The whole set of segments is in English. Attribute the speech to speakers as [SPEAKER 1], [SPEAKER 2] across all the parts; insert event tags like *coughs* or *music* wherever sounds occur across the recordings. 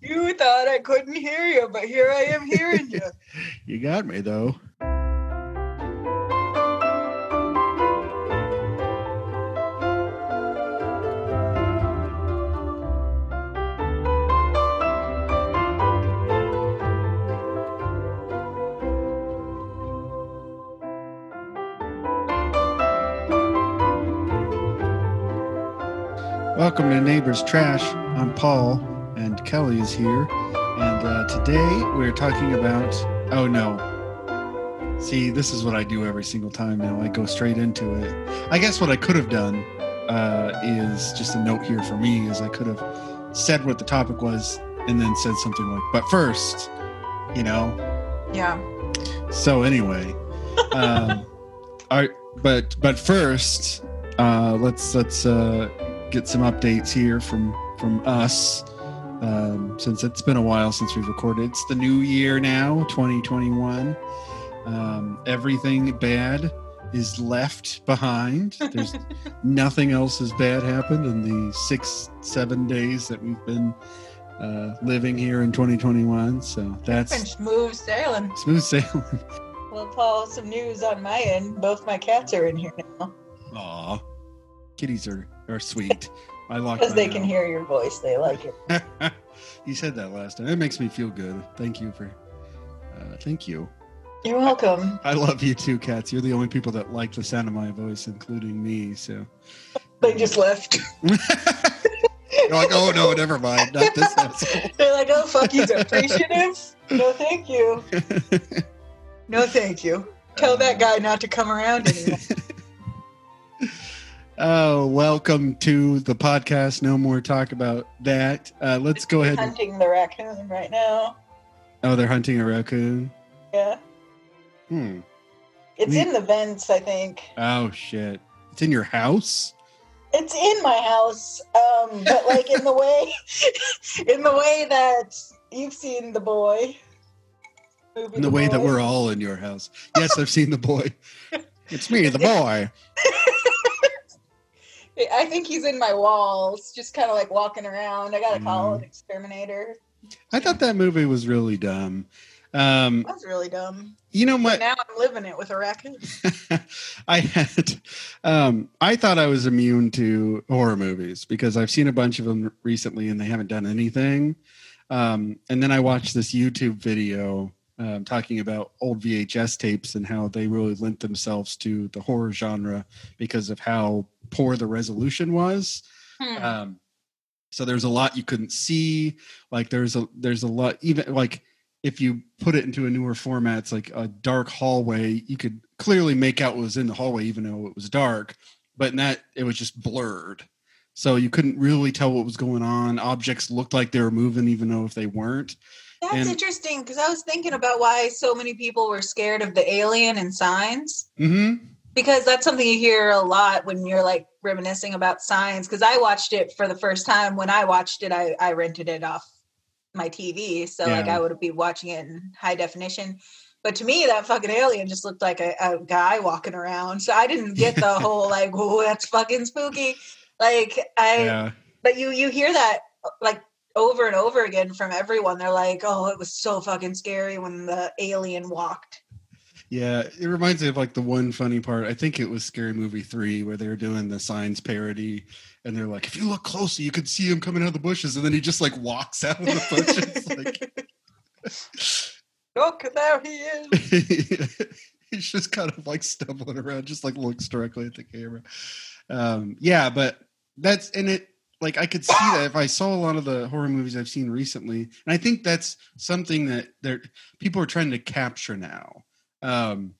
[SPEAKER 1] You thought I couldn't hear you, but here I am hearing you. *laughs*
[SPEAKER 2] You got me though. Welcome to Neighbors Trash. I'm Paul, and Kelly is here. And uh, today we're talking about. Oh no. See, this is what I do every single time now. I go straight into it. I guess what I could have done uh, is just a note here for me is I could have said what the topic was and then said something like, but first, you know,
[SPEAKER 1] Yeah.
[SPEAKER 2] so anyway, um, *laughs* I but but first, uh, let's let's uh, get some updates here from from us. Um, since it's been a while since we've recorded, it's the new year now, 2021. Um, everything bad is left behind. There's *laughs* nothing else as bad happened in the six seven days that we've been uh, living here in 2021. So that's
[SPEAKER 1] smooth sailing.
[SPEAKER 2] smooth sailing. *laughs*
[SPEAKER 1] Well, Paul, some news on my end. Both my cats are in here now
[SPEAKER 2] Aw, kitties are are sweet. *laughs* I
[SPEAKER 1] because they can hear your voice. They like it. *laughs*
[SPEAKER 2] you said that last time. It makes me feel good. Thank you for. Uh, thank you.
[SPEAKER 1] You're welcome.
[SPEAKER 2] I love you too, cats. You're the only people that like the sound of my voice, including me. So
[SPEAKER 1] They just left. *laughs*
[SPEAKER 2] you're like, oh no, never mind. Not this *laughs* asshole.
[SPEAKER 1] They're like, oh, fuck, he's appreciative. No, thank you. No, thank you. Tell that guy not to come around anymore.
[SPEAKER 2] Oh, welcome to the podcast. No more talk about that. Uh, let's go ahead. And,
[SPEAKER 1] Hunting the raccoon right now.
[SPEAKER 2] oh, they're hunting a raccoon.
[SPEAKER 1] Yeah.
[SPEAKER 2] Hmm.
[SPEAKER 1] It's
[SPEAKER 2] We-
[SPEAKER 1] in the vents, I think.
[SPEAKER 2] Oh shit! It's in your house.
[SPEAKER 1] It's in my house, um, but like in the *laughs* way, *laughs* in the way that you've seen the boy.
[SPEAKER 2] In the way that we're all in your house. Yes, I've seen the boy. *laughs* It's me, the boy.
[SPEAKER 1] I think he's in my walls, just kind of like walking around. I gotta call
[SPEAKER 2] Mm.
[SPEAKER 1] an exterminator.
[SPEAKER 2] I thought that movie was really dumb. Um,
[SPEAKER 1] That's really dumb.
[SPEAKER 2] you know
[SPEAKER 1] But
[SPEAKER 2] what?
[SPEAKER 1] now I'm living it with a raccoon. *laughs*
[SPEAKER 2] I had, um, I thought I was immune to horror movies because I've seen a bunch of them recently and they haven't done anything. Um, and then I watched this YouTube video um, talking about old VHS tapes and how they really lent themselves to the horror genre because of how poor the resolution was.
[SPEAKER 1] Hmm.
[SPEAKER 2] um so there's a lot you couldn't see. Like there's a there's a lot even like if you put it into a newer format it's like a dark hallway. You could clearly make out what was in the hallway even though it was dark but in that it was just blurred. So you couldn't really tell what was going on. Objects looked like they were moving even though if they weren't
[SPEAKER 1] That's
[SPEAKER 2] and-
[SPEAKER 1] interesting because I was thinking about why so many people were scared of the alien and signs.
[SPEAKER 2] mm-hmm.
[SPEAKER 1] Because that's something you hear a lot when you're like reminiscing about signs because i watched it for the first time. When i watched it i, I rented it off my tv so like i would be watching it in high definition. But to me that fucking alien just looked like a, a guy walking around so i didn't get the *laughs* whole like oh that's fucking spooky. Like i
[SPEAKER 2] yeah.
[SPEAKER 1] but you you hear that like over and over again from everyone they're like oh it was so fucking scary when the alien walked
[SPEAKER 2] Yeah, it reminds me of like the one funny part. I think it was Scary Movie 3 where they were doing the signs parody and they're like, if you look closely, you could see him coming out of the bushes. And then he just like walks out of the bushes. *laughs* like
[SPEAKER 1] look there he is *laughs*
[SPEAKER 2] he's just kind of like stumbling around, just like looks directly at the camera. Um, yeah, but that's and it like I could see that if I saw a lot of the horror movies I've seen recently, and I think that's something that they're people are trying to capture now, um,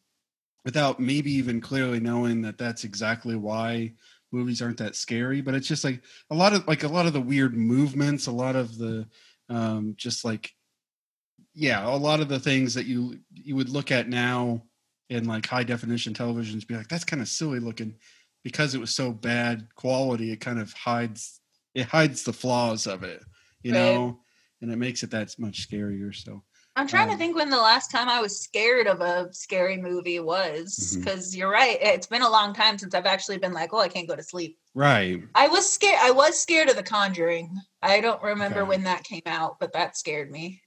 [SPEAKER 2] without maybe even clearly knowing that that's exactly why movies aren't that scary. But it's just like a lot of like a lot of the weird movements, a lot of the um, just like yeah, a lot of the things that you you would look at now in like high definition televisions be like that's kind of silly looking because it was so bad quality it kind of hides it hides the flaws of it you
[SPEAKER 1] Right.
[SPEAKER 2] know and it makes it that much scarier so
[SPEAKER 1] I'm trying
[SPEAKER 2] Um,
[SPEAKER 1] to think when the last time I was scared of a scary movie was because you're right. It's been a long time since I've actually been like, oh, I can't go to sleep.
[SPEAKER 2] Right.
[SPEAKER 1] I was scared. I was scared of The Conjuring. I don't remember
[SPEAKER 2] Okay.
[SPEAKER 1] when that came out, but that scared me.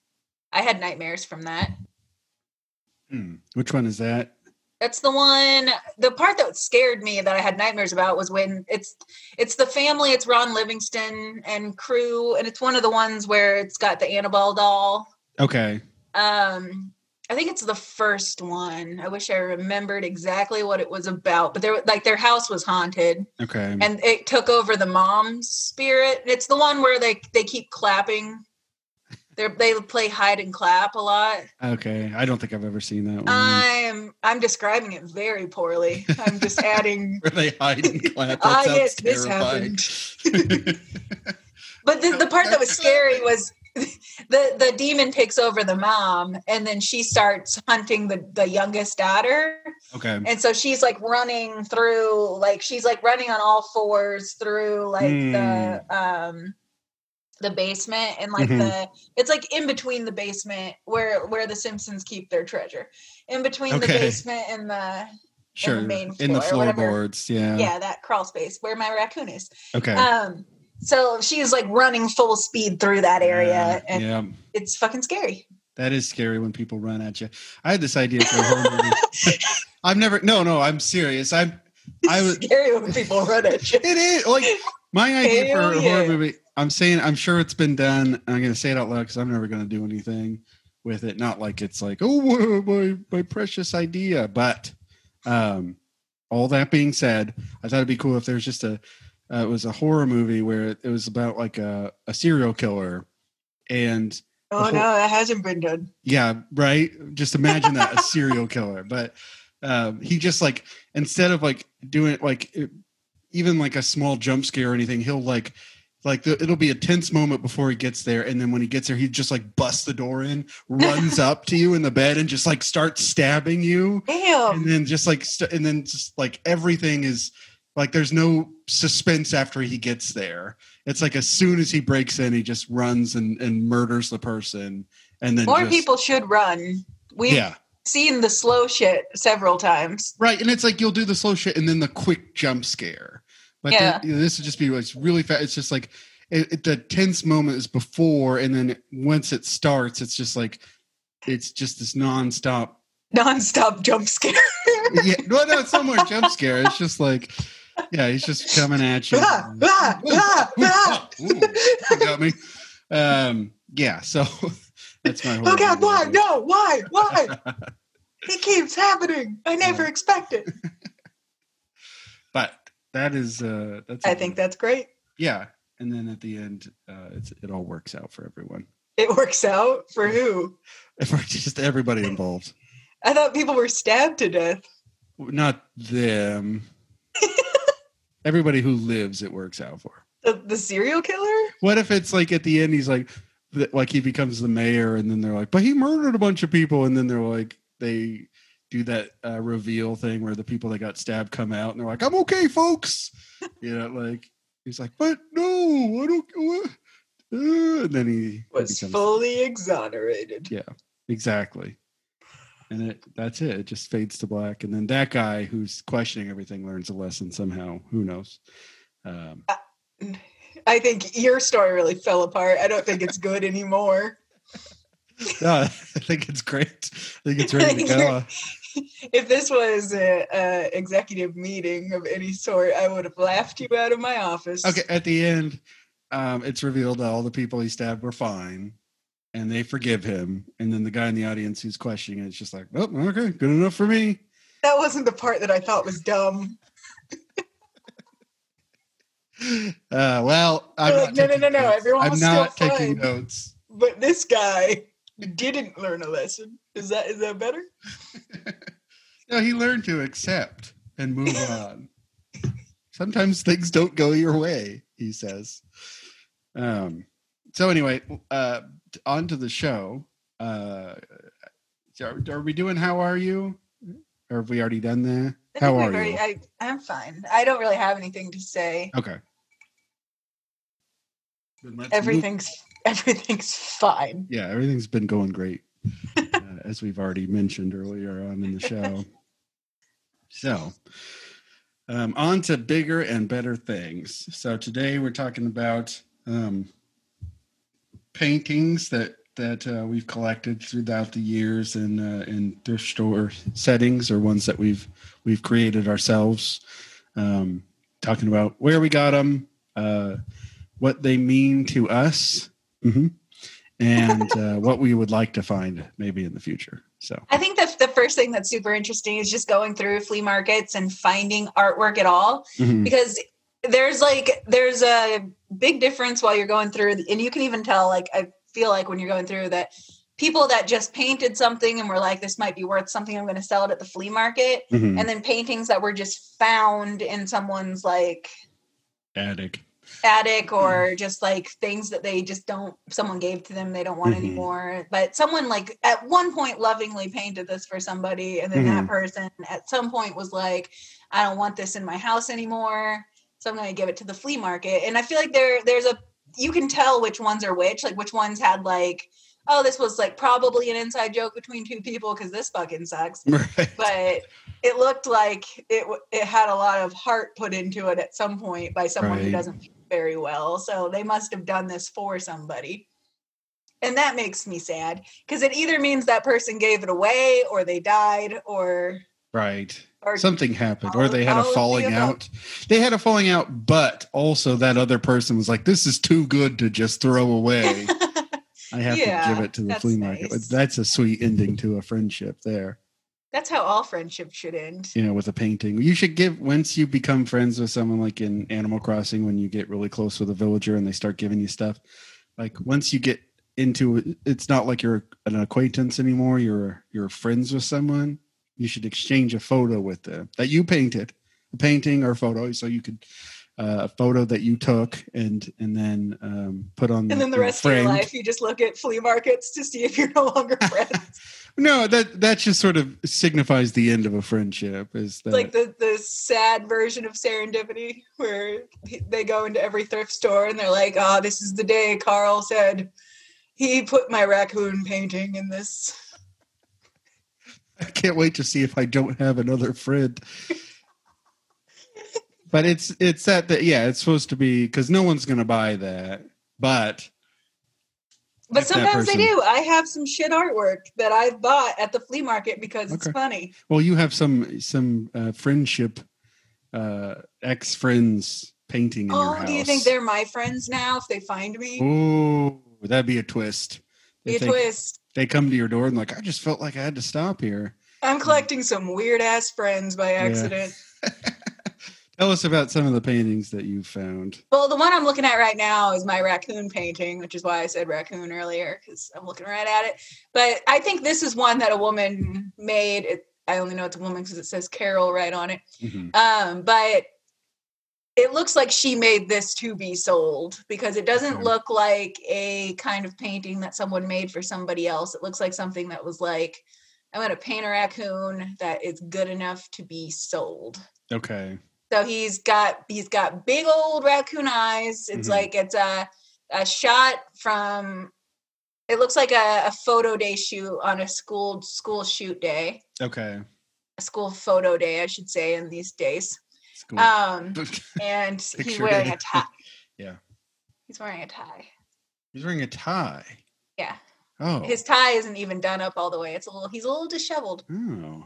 [SPEAKER 1] I had nightmares from that.
[SPEAKER 2] Hmm. Which one is that?
[SPEAKER 1] That's the one. The part that scared me that I had nightmares about was when it's it's the family. It's Ron Livingston and crew, and it's one of the ones where it's got the Annabelle doll.
[SPEAKER 2] Okay.
[SPEAKER 1] Um, I think it's the first one. I wish I remembered exactly what it was about, but there like their house was haunted,
[SPEAKER 2] Okay.
[SPEAKER 1] and it took over the mom's spirit. It's the one where they they keep clapping. They they play hide and clap a lot.
[SPEAKER 2] okay. I don't think I've ever seen that one.
[SPEAKER 1] I'm I'm describing it very poorly. I'm just *laughs* adding.
[SPEAKER 2] Where they hide and clap. That *laughs*
[SPEAKER 1] Ah, yes, this
[SPEAKER 2] terrifying. *laughs*
[SPEAKER 1] But the, the part that was scary was the the demon takes over the mom, and then she starts hunting the the youngest daughter,
[SPEAKER 2] okay.
[SPEAKER 1] and so she's like running through, like she's like running on all fours through like the um the basement and like
[SPEAKER 2] Mhm.
[SPEAKER 1] the it's like in between the basement where where the simpsons keep their treasure in between the basement and the
[SPEAKER 2] Sure.
[SPEAKER 1] main
[SPEAKER 2] In the
[SPEAKER 1] floor or whatever.
[SPEAKER 2] floorboards. Yeah.
[SPEAKER 1] yeah that crawl space where my raccoon is
[SPEAKER 2] Okay.
[SPEAKER 1] um so she's like running full speed through that area
[SPEAKER 2] Yeah,
[SPEAKER 1] and
[SPEAKER 2] yeah.
[SPEAKER 1] it's fucking scary
[SPEAKER 2] That is scary when people run at you. I had this idea for a horror movie. *laughs* I've never. No, no. I'm serious. I'm. I was.
[SPEAKER 1] scary when people run at you
[SPEAKER 2] It is like my idea for
[SPEAKER 1] Hell
[SPEAKER 2] a horror
[SPEAKER 1] yeah.
[SPEAKER 2] movie. I'm saying I'm sure it's been done. I'm going to say it out loud because I'm never going to do anything with it. Not like it's like oh my my precious idea, but um, all that being said, I thought it'd be cool if there's just a uh, it was a horror movie where it, it was about like a, a serial killer and
[SPEAKER 1] oh
[SPEAKER 2] whole-
[SPEAKER 1] no that hasn't been done
[SPEAKER 2] yeah, right. Just imagine that a serial killer, but um, he just like instead of like doing it like it, even like a small jump scare or anything, he'll like like the, it'll be a tense moment before he gets there, and then when he gets there, he just like busts the door in, runs up to you in the bed, and just like starts stabbing you,
[SPEAKER 1] damn
[SPEAKER 2] and then just like st- and then just like everything is like there's no suspense after he gets there. It's like as soon as he breaks in, he just runs and and murders the person, and then
[SPEAKER 1] more
[SPEAKER 2] just-
[SPEAKER 1] people should run we've
[SPEAKER 2] yeah.
[SPEAKER 1] seen the slow shit several times
[SPEAKER 2] Right, and it's like you'll do the slow shit and then the quick jump scare. Like
[SPEAKER 1] Yeah.
[SPEAKER 2] the- this would just be it's really fast. It's just like it, it- the tense moment is before, and then once it starts, it's just like it's just this nonstop.
[SPEAKER 1] non-stop jump scare *laughs*
[SPEAKER 2] Yeah, no, no, it's no more jump *laughs* scare. It's just like yeah, he's just coming at you.
[SPEAKER 1] Ah, ah, ah, ah.
[SPEAKER 2] Ooh, you got me. Um, yeah, so *laughs* that's my.
[SPEAKER 1] whole oh god why no why why it keeps happening i never
[SPEAKER 2] Yeah.
[SPEAKER 1] expect it
[SPEAKER 2] but that is uh that's
[SPEAKER 1] i think that's great.
[SPEAKER 2] Yeah and then at the end uh it's, it all works out for everyone.
[SPEAKER 1] It works out? For who? *laughs*
[SPEAKER 2] For just everybody *laughs* involved.
[SPEAKER 1] I thought people were stabbed to death.
[SPEAKER 2] Not them. *laughs* Everybody who lives it works out for.
[SPEAKER 1] The, the serial killer?
[SPEAKER 2] What if it's like at the end he's like like he becomes the mayor and then they're like but he murdered a bunch of people and then they're like they do that uh, reveal thing where the people that got stabbed come out and they're like i'm okay folks *laughs* you know like he's like but no i don't what? Uh, and then he
[SPEAKER 1] was
[SPEAKER 2] becomes-
[SPEAKER 1] fully exonerated Yeah,
[SPEAKER 2] Exactly. And it that's it. It just fades to black. And then that guy who's questioning everything learns a lesson somehow. Who knows? Um,
[SPEAKER 1] I think your story really fell apart. I don't think it's good anymore. *laughs*
[SPEAKER 2] no, I think it's great. I think it's ready to *laughs* go. *laughs*
[SPEAKER 1] if this was a, a executive meeting of any sort, I would have laughed you out of my office.
[SPEAKER 2] Okay, at the end, um, it's revealed that all the people he stabbed were fine and they forgive him. And then the guy in the audience who's questioning it is just like, oh, okay, good enough for me.
[SPEAKER 1] That wasn't the part that I thought was dumb. *laughs*
[SPEAKER 2] Uh, well, I'm
[SPEAKER 1] like, no, no, no, no,
[SPEAKER 2] notes.
[SPEAKER 1] everyone
[SPEAKER 2] I'm
[SPEAKER 1] was
[SPEAKER 2] not
[SPEAKER 1] still
[SPEAKER 2] taking
[SPEAKER 1] fine.
[SPEAKER 2] notes.
[SPEAKER 1] But this guy didn't learn a lesson. Is that is that better? *laughs*
[SPEAKER 2] No, he learned to accept and move on. Sometimes things don't go your way, he says. Um, so anyway, uh, on to the show. Uh, are, are we doing How Are You? Or have we already done that?
[SPEAKER 1] I
[SPEAKER 2] How are
[SPEAKER 1] already,
[SPEAKER 2] you?
[SPEAKER 1] I, I'm fine. I don't really have anything to say.
[SPEAKER 2] Okay. Everything's move- *laughs*
[SPEAKER 1] Everything's fine.
[SPEAKER 2] yeah, everything's been going great, uh, as we've already mentioned earlier on in the show. So, Um, on to bigger and better things. So today we're talking about um, paintings that that uh, we've collected throughout the years in uh, in thrift store settings or ones that we've we've created ourselves. Um, talking about where we got them, uh, what they mean to us, mm-hmm. and *laughs* uh, what we would like to find maybe in the future. So
[SPEAKER 1] I think that the first thing that's super interesting is just going through flea markets and finding artwork at all
[SPEAKER 2] Mhm.
[SPEAKER 1] because there's like there's a big difference while you're going through and you can even tell like I feel like when you're going through that people that just painted something and were like this might be worth something I'm going to sell it at the flea market
[SPEAKER 2] Mhm.
[SPEAKER 1] and then paintings that were just found in someone's like
[SPEAKER 2] attic.
[SPEAKER 1] Attic or just like things that they just don't someone gave to them they don't want
[SPEAKER 2] Mhm.
[SPEAKER 1] anymore but someone like at one point lovingly painted this for somebody and then that
[SPEAKER 2] Mhm.
[SPEAKER 1] person at some point was like i don't want this in my house anymore so i'm going to give it to the flea market and i feel like there there's a you can tell which ones are which like which ones had like oh this was like probably an inside joke between two people because this fucking sucks *laughs*
[SPEAKER 2] Right.
[SPEAKER 1] but it looked like it it had a lot of heart put into it at some point by someone who doesn't very well. So they must have done this for somebody. And that makes me sad because it either means that person gave it away or they died or
[SPEAKER 2] Right.
[SPEAKER 1] or
[SPEAKER 2] Something happened, or they had a falling out. They had a falling out, but also that other person was like, "This is too good to just throw away. *laughs* I have
[SPEAKER 1] Yeah,
[SPEAKER 2] to give it to the flea market."
[SPEAKER 1] nice.
[SPEAKER 2] That's a sweet ending to a friendship there.
[SPEAKER 1] That's how all friendships should end.
[SPEAKER 2] You know, with a painting, you should give once you become friends with someone, like in Animal Crossing, when you get really close with a villager and they start giving you stuff. Like once you get into it's not like you're an acquaintance anymore. You're you're friends with someone. You should exchange a photo with them that you painted, a painting or photo, so you could uh, a photo that you took and and then um, put on.
[SPEAKER 1] And then the rest of your life, you just look at flea markets to see if you're no longer *laughs* friends.
[SPEAKER 2] No, that that just sort of signifies the end of a friendship. Is that
[SPEAKER 1] like the the sad version of serendipity where they go into every thrift store and they're like oh this is the day carl said he put my raccoon painting in this *laughs*
[SPEAKER 2] I can't wait to see if I don't have another friend. *laughs* but it's it's that that yeah, it's supposed to be because no one's gonna buy that. But
[SPEAKER 1] but
[SPEAKER 2] If
[SPEAKER 1] sometimes they do i have some shit artwork that i've bought at the flea market because it's funny
[SPEAKER 2] well, you have some some uh, friendship uh, ex friends painting in your
[SPEAKER 1] oh
[SPEAKER 2] house.
[SPEAKER 1] do you think they're my friends now if they find me
[SPEAKER 2] Oh, that'd be a twist.
[SPEAKER 1] be a
[SPEAKER 2] they,
[SPEAKER 1] twist
[SPEAKER 2] they come to your door and like, I just felt like I had to stop here.
[SPEAKER 1] i'm collecting some weird ass friends by accident *laughs*
[SPEAKER 2] Tell us about some of the paintings that you found.
[SPEAKER 1] Well, the one I'm looking at right now is my raccoon painting, which is why I said raccoon earlier because I'm looking right at it. But I think this is one that a woman made. It, I only know it's a woman because it says Carol right on it.
[SPEAKER 2] Mhm.
[SPEAKER 1] Um, but it looks like she made this to be sold because it doesn't
[SPEAKER 2] Okay.
[SPEAKER 1] look like a kind of painting that someone made for somebody else. It looks like something that was like, I'm going to paint a raccoon that is good enough to be sold.
[SPEAKER 2] Okay.
[SPEAKER 1] So he's got he's got big old raccoon eyes. It's
[SPEAKER 2] Mhm.
[SPEAKER 1] like it's a a shot from it looks like a, a photo day shoot on a school school shoot day.
[SPEAKER 2] Okay.
[SPEAKER 1] A school photo day, I should say, in these days. *laughs*
[SPEAKER 2] It's cool.
[SPEAKER 1] Um and he's wearing
[SPEAKER 2] day.
[SPEAKER 1] a tie. *laughs*
[SPEAKER 2] Yeah.
[SPEAKER 1] He's wearing a tie.
[SPEAKER 2] He's wearing a tie.
[SPEAKER 1] Yeah.
[SPEAKER 2] Oh.
[SPEAKER 1] His tie isn't even done up all the way. It's a little he's a little disheveled.
[SPEAKER 2] oh.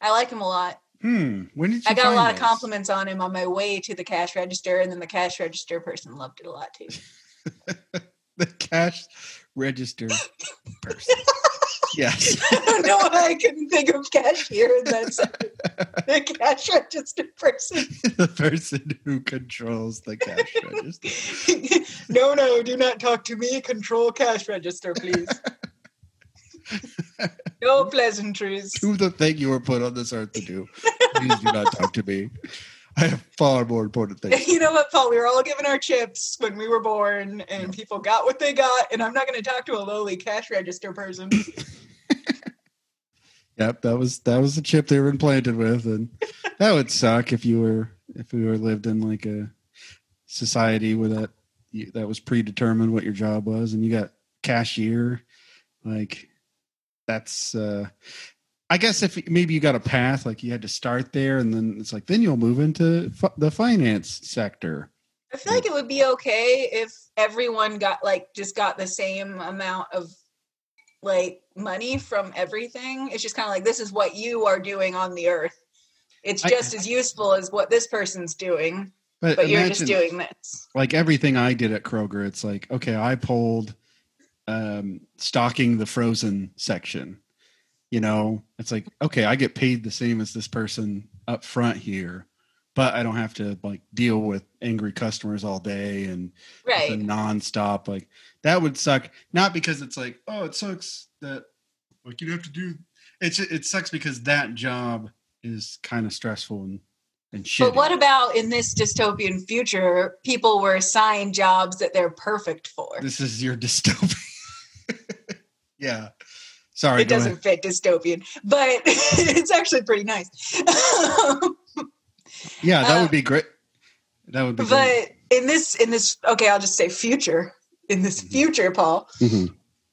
[SPEAKER 1] I like him a lot.
[SPEAKER 2] Hmm. When did you
[SPEAKER 1] I got a lot of compliments on him on my way to the cash register, and then the cash register person loved it a lot too. *laughs*
[SPEAKER 2] The cash register *laughs* person. yes.
[SPEAKER 1] I don't know why I couldn't think of cashier. That's *laughs* the cash register person.
[SPEAKER 2] the person who controls the cash register.
[SPEAKER 1] no, no, do not talk to me. Control cash register, please. *laughs* No pleasantries.
[SPEAKER 2] Do the thing you were put on this earth to do. Please do not talk to me. I have far more important things. *laughs*
[SPEAKER 1] You know what, Paul? We were all given our chips when we were born, and people got what they got. And I'm not going to talk to a lowly cash register person. *laughs*
[SPEAKER 2] Yep, that was that was the chip they were implanted with, and that would suck if you were if we were lived in like a society where that you, that was predetermined what your job was, and you got cashier, like that's uh I guess if maybe you got a path, like you had to start there, and then it's like then you'll move into f- the finance sector.
[SPEAKER 1] I feel like it would be okay if everyone got like just got the same amount of like money from everything. It's just kind of like this is what you are doing on the earth. It's
[SPEAKER 2] I-
[SPEAKER 1] just as useful as what this person's doing,
[SPEAKER 2] But,
[SPEAKER 1] but you're just doing this.
[SPEAKER 2] like everything I did at Kroger. It's like okay, I pulled um, stocking the frozen section. You know, it's like okay, I get paid the same as this person up front here, but I don't have to like deal with angry customers all day and
[SPEAKER 1] Right.
[SPEAKER 2] the nonstop. Like that would suck. Not because it's like, oh, it sucks that like you have to do. It's it sucks because that job is kind of stressful and and.
[SPEAKER 1] But what about in this dystopian future, people were assigned jobs that they're perfect for?
[SPEAKER 2] this is your *laughs* dystopia? Yeah. Sorry.
[SPEAKER 1] it doesn't
[SPEAKER 2] ahead.
[SPEAKER 1] fit dystopian, but *laughs* it's actually pretty nice. *laughs*
[SPEAKER 2] Yeah, that
[SPEAKER 1] uh,
[SPEAKER 2] would be great. That would be. great.
[SPEAKER 1] but in this in this okay i'll just say future in this
[SPEAKER 2] Mhm.
[SPEAKER 1] future paul
[SPEAKER 2] Mhm.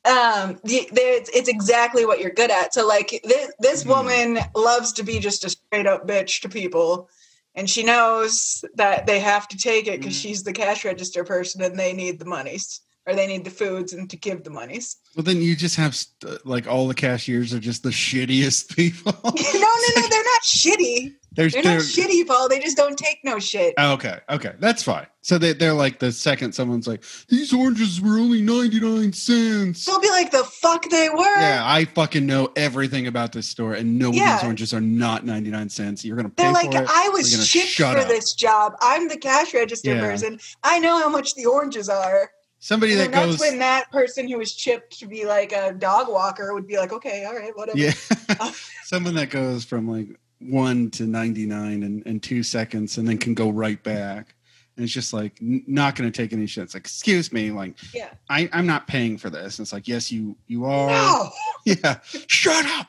[SPEAKER 1] um the, there, it's, it's exactly what you're good at so like this, this
[SPEAKER 2] Mhm.
[SPEAKER 1] woman loves to be just a straight up bitch to people and she knows that they have to take it because
[SPEAKER 2] Mhm.
[SPEAKER 1] she's the cash register person and they need the monies or they need the foods and to give the monies
[SPEAKER 2] Well, then you just have st- like all the cashiers are just the shittiest people. *laughs*
[SPEAKER 1] no no no *laughs* they're not shitty
[SPEAKER 2] There's
[SPEAKER 1] they're not shitty paul they just don't take no shit
[SPEAKER 2] Oh, okay, okay, that's fine. So they they're like the second someone's like, these oranges were only ninety nine cents.
[SPEAKER 1] they'll be like the fuck they were
[SPEAKER 2] Yeah, I fucking know everything about this store, and no,
[SPEAKER 1] Yeah.
[SPEAKER 2] these oranges are not ninety nine cents. You're gonna pay
[SPEAKER 1] They're like,
[SPEAKER 2] for it.
[SPEAKER 1] I was
[SPEAKER 2] shut
[SPEAKER 1] for
[SPEAKER 2] up."
[SPEAKER 1] this job. I'm the cash register
[SPEAKER 2] Yeah.
[SPEAKER 1] person. I know how much the oranges are.
[SPEAKER 2] Somebody
[SPEAKER 1] And
[SPEAKER 2] that goes,
[SPEAKER 1] that's when that person who was chipped to be like a dog walker would be like, okay, all right, whatever.
[SPEAKER 2] yeah, *laughs* *laughs* someone that goes from like one to ninety nine in, in two seconds, and then can go right back. And it's just like n- not going to take any shit. It's like, excuse me, like
[SPEAKER 1] Yeah.
[SPEAKER 2] I, I'm not paying for this. And it's like, yes, you you are.
[SPEAKER 1] No. *laughs*
[SPEAKER 2] yeah shut up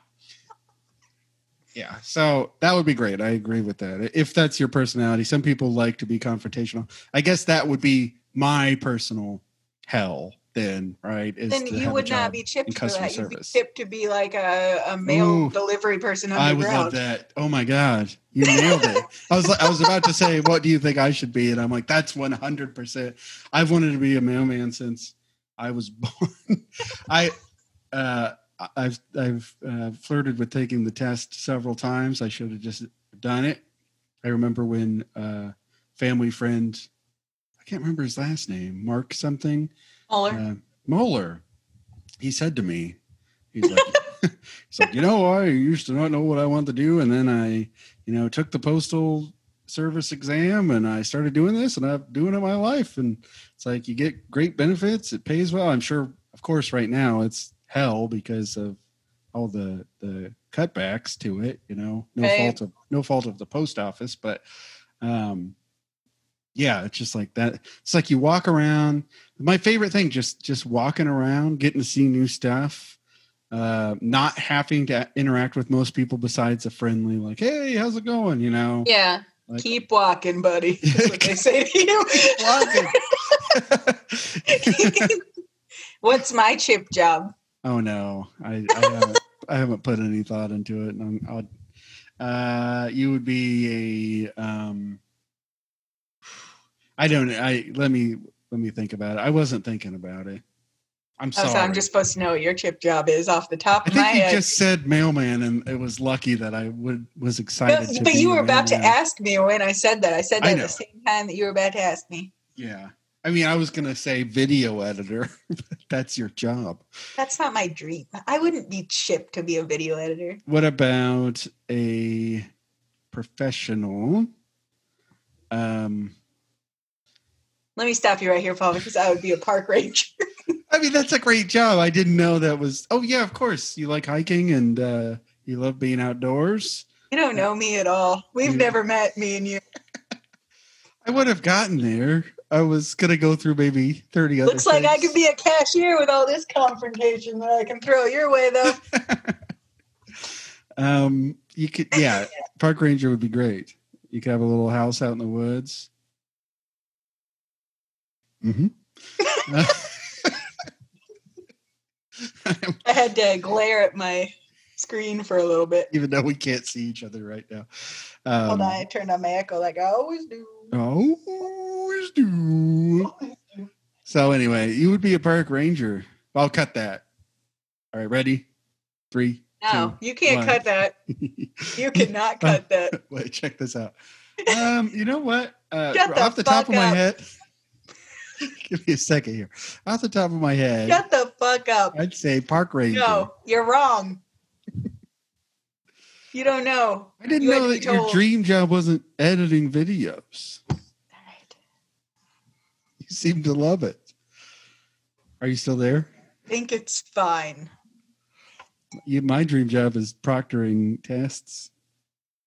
[SPEAKER 2] yeah so that would be great i agree with that if that's your personality some people like to be confrontational i guess that would be my personal hell then right is
[SPEAKER 1] Then you would not be chipped for that. You'd be chipped to be like a, a mail
[SPEAKER 2] Ooh.
[SPEAKER 1] delivery person
[SPEAKER 2] i would love that oh my god you nailed it i was like i was about to say what do you think i should be and i'm like that's 100% i've wanted to be a mailman since i was *laughs* born i uh I've I've uh, flirted with taking the test several times. I should have just done it. I remember when uh, family friend, I can't remember his last name, Mark something,
[SPEAKER 1] Mueller.
[SPEAKER 2] uh, Moeller. He said to me, he's like, *laughs* he's like, you know, I used to not know what I wanted to do, and then I, you know, took the postal service exam, and I started doing this, and I'm doing it my life, and it's like you get great benefits, it pays well. I'm sure, of course, right now it's hell because of all the the cutbacks to it. You know, no
[SPEAKER 1] Right.
[SPEAKER 2] fault of no fault of the post office, but um, yeah, it's just like that. It's like you walk around. My favorite thing, just just walking around, getting to see new stuff, uh, not having to interact with most people besides a friendly, like, "Hey, how's it going?" You know,
[SPEAKER 1] yeah.
[SPEAKER 2] like-
[SPEAKER 1] Keep walking, buddy. *laughs* That's what they say to you.
[SPEAKER 2] walking. *laughs*
[SPEAKER 1] What's my chip job?
[SPEAKER 2] oh no, I, I haven't I haven't put any thought into it. And I'm, I'll, uh, you would be a um, I don't. I let me let me think about it. I wasn't thinking about it. I'm
[SPEAKER 1] Oh,
[SPEAKER 2] sorry.
[SPEAKER 1] so I'm just supposed to know what your chip job is off the top
[SPEAKER 2] I
[SPEAKER 1] of my
[SPEAKER 2] think you
[SPEAKER 1] head.
[SPEAKER 2] just said mailman, and it was lucky that I would was excited.
[SPEAKER 1] No,
[SPEAKER 2] to
[SPEAKER 1] but you were about to ask me when I said that. I said
[SPEAKER 2] I
[SPEAKER 1] that at the same time that you were about to ask me.
[SPEAKER 2] Yeah, I mean, I was gonna say video editor, *laughs* that's your job.
[SPEAKER 1] That's not my dream. I wouldn't be chipped to be a video editor.
[SPEAKER 2] What about a professional? Um,
[SPEAKER 1] Let me stop you right here, Paul, because I would be a park ranger. *laughs*
[SPEAKER 2] I mean, that's a great job. I didn't know that was. Oh yeah, of course. You like hiking and uh, you love being outdoors.
[SPEAKER 1] You don't know me at all. We've never met, me and you. *laughs*
[SPEAKER 2] I would have gotten there. I was gonna go through maybe thirty other.
[SPEAKER 1] Looks like I could be a cashier with all this confrontation that I can throw your way, though. *laughs*
[SPEAKER 2] um, you could, yeah, park ranger would be great. You could have a little house out in the woods. Hmm *laughs*
[SPEAKER 1] I had to glare at my screen for a little bit.
[SPEAKER 2] even though we can't see each other right now.
[SPEAKER 1] Hold
[SPEAKER 2] Um,
[SPEAKER 1] on, I turned on my echo like I always do.
[SPEAKER 2] always do. So anyway, you would be a park ranger. I'll cut that. All right, ready? Three.
[SPEAKER 1] No, you can't
[SPEAKER 2] one.
[SPEAKER 1] cut that. *laughs* You cannot cut that. *laughs*
[SPEAKER 2] Wait, check this out. Um, you know what? Uh,
[SPEAKER 1] Shut the
[SPEAKER 2] off the top
[SPEAKER 1] fuck
[SPEAKER 2] of my head, *laughs* give me a second here. Off the top of my head,
[SPEAKER 1] Shut the fuck up.
[SPEAKER 2] I'd say park ranger.
[SPEAKER 1] No, you're wrong. You don't know.
[SPEAKER 2] I didn't
[SPEAKER 1] you
[SPEAKER 2] know that your dream job wasn't editing videos.
[SPEAKER 1] All right.
[SPEAKER 2] You seem to love it. Are you still there?
[SPEAKER 1] I think it's fine.
[SPEAKER 2] You, my dream job is proctoring tests.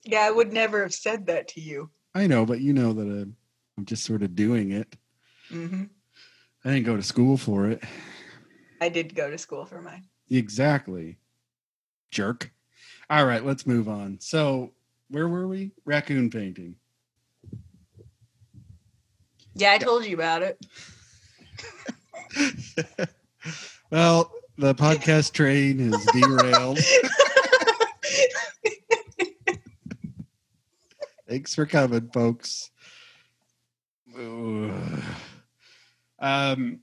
[SPEAKER 1] Yeah, I would never have said that to you.
[SPEAKER 2] I know, but you know that I'm, I'm just sort of doing it.
[SPEAKER 1] Hmm
[SPEAKER 2] I didn't go to school for it.
[SPEAKER 1] I did go to school for mine.
[SPEAKER 2] Exactly. Jerk. All right, let's move on. So, where were we? Raccoon painting.
[SPEAKER 1] Yeah, I told you about it. *laughs*
[SPEAKER 2] well, the podcast train is *laughs* derailed. Thanks for coming, folks. Ooh. Um,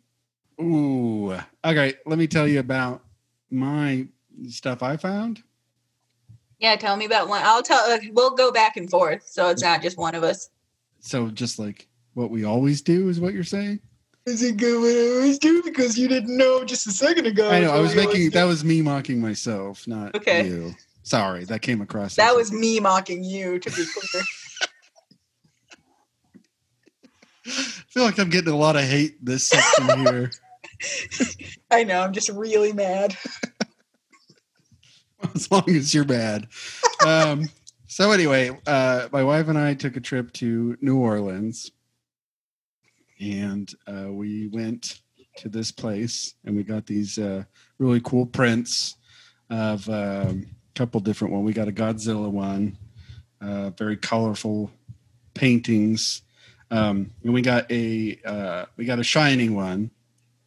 [SPEAKER 2] ooh. Okay, let me tell you about my stuff I found.
[SPEAKER 1] Yeah, tell me about one. I'll tell. Uh, we'll go back and forth, so it's not just one of us.
[SPEAKER 2] So, just like what we always do, is what you're saying.
[SPEAKER 1] Is it good what I always do? Because you didn't know just a second ago.
[SPEAKER 2] I know. I was making that was me mocking myself, not
[SPEAKER 1] Okay.
[SPEAKER 2] you. Sorry, that came across.
[SPEAKER 1] That was me mocking you. To be clear. *laughs*
[SPEAKER 2] I feel like I'm getting a lot of hate this section here. *laughs*
[SPEAKER 1] I know. I'm just really mad. *laughs*
[SPEAKER 2] as long as you're bad. Um, so anyway, uh, my wife and I took a trip to New Orleans, and uh, we went to this place, and we got these uh, really cool prints of um, a couple different one. We got a Godzilla one, uh, very colorful paintings, um, and we got a uh, we got a Shining one.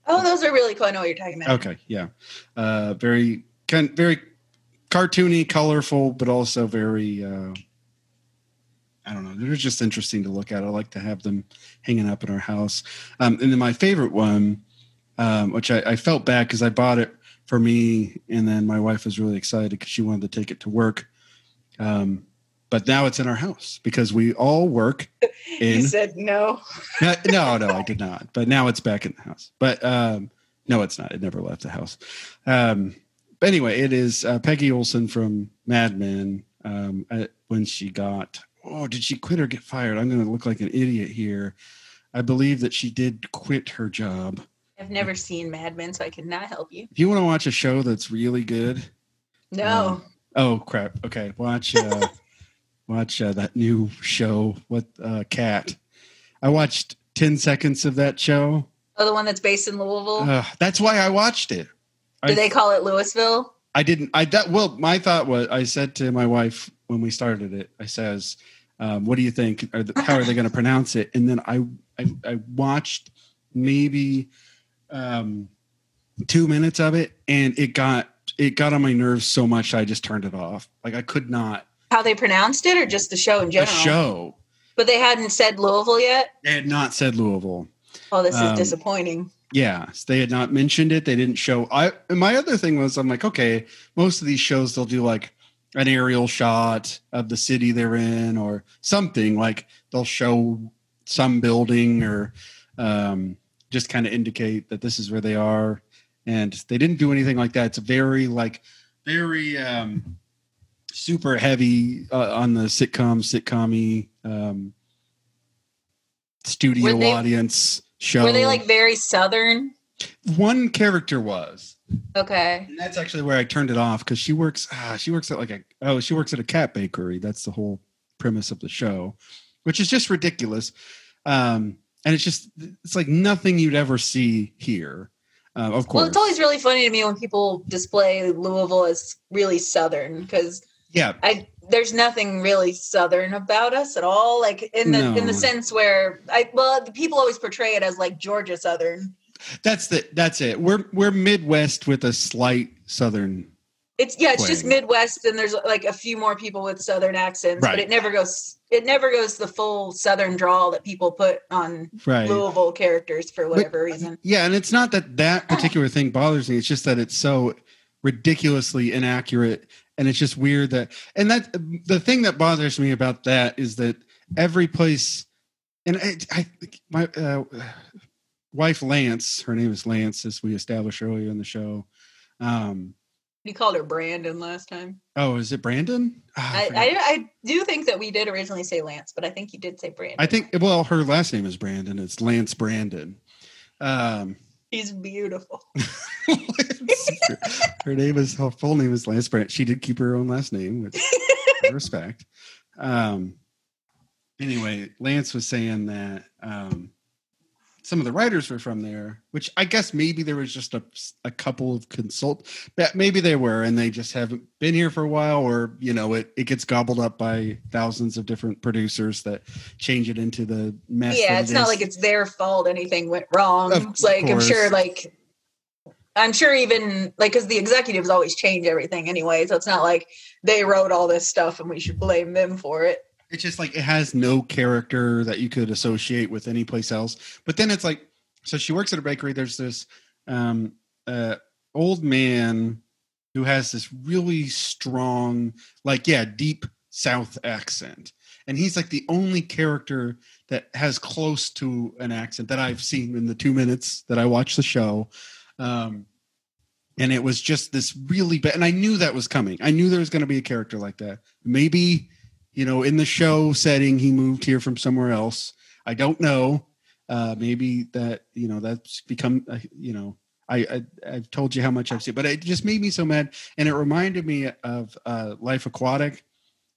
[SPEAKER 1] Oh, those are really cool. I know what you're talking about.
[SPEAKER 2] Okay, yeah, uh, very kind, very cartoony, colorful, but also very. Uh, I don't know. They're just interesting to look at. I like to have them hanging up in our house. Um, and then my favorite one, um, which I, I felt bad because I bought it for me, and then my wife was really excited because she wanted to take it to work. Um, but now it's in our house because we all work *laughs*
[SPEAKER 1] You said no. *laughs*
[SPEAKER 2] uh, no, no, I did not. But now it's back in the house. But um, no, it's not. It never left the house. Um, but anyway, it is uh, Peggy Olson from Mad Men. Um, uh, when she got, oh, did she quit or get fired? I'm going to look like an idiot here. I believe that she did quit her job.
[SPEAKER 1] I've never seen Mad Men, so I cannot help you.
[SPEAKER 2] If you want to watch a show that's really good,
[SPEAKER 1] No.
[SPEAKER 2] oh crap, okay, watch uh, *laughs* watch uh, that new show. What uh, cat? I watched ten seconds of that show.
[SPEAKER 1] oh, the one that's based in Louisville.
[SPEAKER 2] Uh, that's why I watched it. I,
[SPEAKER 1] Do they call it Louisville?
[SPEAKER 2] I didn't. I that well. My thought was. I said to my wife when we started it. I says, um, "What do you think? Are the, how are they going to pronounce it?" And then I, I I watched maybe um, two minutes of it, and it got it got on my nerves so much I just turned it off. Like I could not.
[SPEAKER 1] How they pronounced it, or just the show in
[SPEAKER 2] The
[SPEAKER 1] general?
[SPEAKER 2] show.
[SPEAKER 1] But they hadn't said Louisville yet.
[SPEAKER 2] They had not said Louisville.
[SPEAKER 1] Oh, this
[SPEAKER 2] Um,
[SPEAKER 1] is disappointing.
[SPEAKER 2] Yeah, they had not mentioned it. They didn't show. I and my other thing was, I'm like, okay, most of these shows they'll do like an aerial shot of the city they're in or something like they'll show some building or um, just kind of indicate that this is where they are. And they didn't do anything like that. It's very like very um, super heavy uh, on the sitcom, sitcom um, studio
[SPEAKER 1] they-
[SPEAKER 2] audience show.
[SPEAKER 1] Were they like very southern?
[SPEAKER 2] one character was
[SPEAKER 1] Okay.
[SPEAKER 2] and that's actually where i turned it off because she works ah, she works at like a oh she works at a cat bakery that's the whole premise of the show which is just ridiculous um and it's just it's like nothing you'd ever see here uh, of course
[SPEAKER 1] Well, it's always really funny to me when people display Louisville as really southern because
[SPEAKER 2] yeah
[SPEAKER 1] I there's nothing really southern about us at all. Like in the in the sense where I well, the people always portray it as like Georgia southern.
[SPEAKER 2] that's the that's it we're we're midwest with a slight southern
[SPEAKER 1] It's yeah, it's just Midwest, and there's like a few more people with Southern accents,
[SPEAKER 2] Right.
[SPEAKER 1] but it never goes. It never goes the full Southern drawl that people put on
[SPEAKER 2] right.
[SPEAKER 1] Louisville characters for whatever reason.
[SPEAKER 2] Yeah, and it's not that that *clears throat* particular thing bothers me. It's just that it's so ridiculously inaccurate, and it's just weird that. And that the thing that bothers me about that is that every place, and I, I my uh, wife Lance, her name is Lance, as we established earlier in the show. Um,
[SPEAKER 1] You called her Brandon last time.
[SPEAKER 2] oh, is it Brandon? Ah,
[SPEAKER 1] I. I, I do think that we did originally say Lance, but I think you did say Brandon.
[SPEAKER 2] I think well, her last name is Brandon. It's Lance Brandon. Um,
[SPEAKER 1] he's beautiful. *laughs* *laughs*
[SPEAKER 2] her name is her full name is Lance Brandon. She did keep her own last name, which I *laughs* respect. Um, anyway, Lance was saying that um, some of the writers were from there, which I guess maybe there was just a, a couple of consult, but maybe they were, and they just haven't been here for a while, or you know, it, it gets gobbled up by thousands of different producers that change it into the mess.
[SPEAKER 1] yeah, it's
[SPEAKER 2] it
[SPEAKER 1] not like it's their fault anything went wrong.
[SPEAKER 2] Of
[SPEAKER 1] it's like I'm sure like I'm sure even like because the executives always change everything anyway, so it's not like they wrote all this stuff and we should blame them for it.
[SPEAKER 2] It's just like it has no character that you could associate with any place else. But then it's like, so she works at a bakery. There's this um, uh, old man who has this really strong, like, yeah, deep South accent. And he's like the only character that has close to an accent that I've seen in the two minutes that I watched the show. Um, and it was just this really bad. And I knew that was coming. I knew there was going to be a character like that. Maybe you know, in the show setting, he moved here from somewhere else. I don't know. Uh, maybe that you know that's become uh, you know I, I I've told you how much I've seen, but it just made me so mad, and it reminded me of uh, Life Aquatic,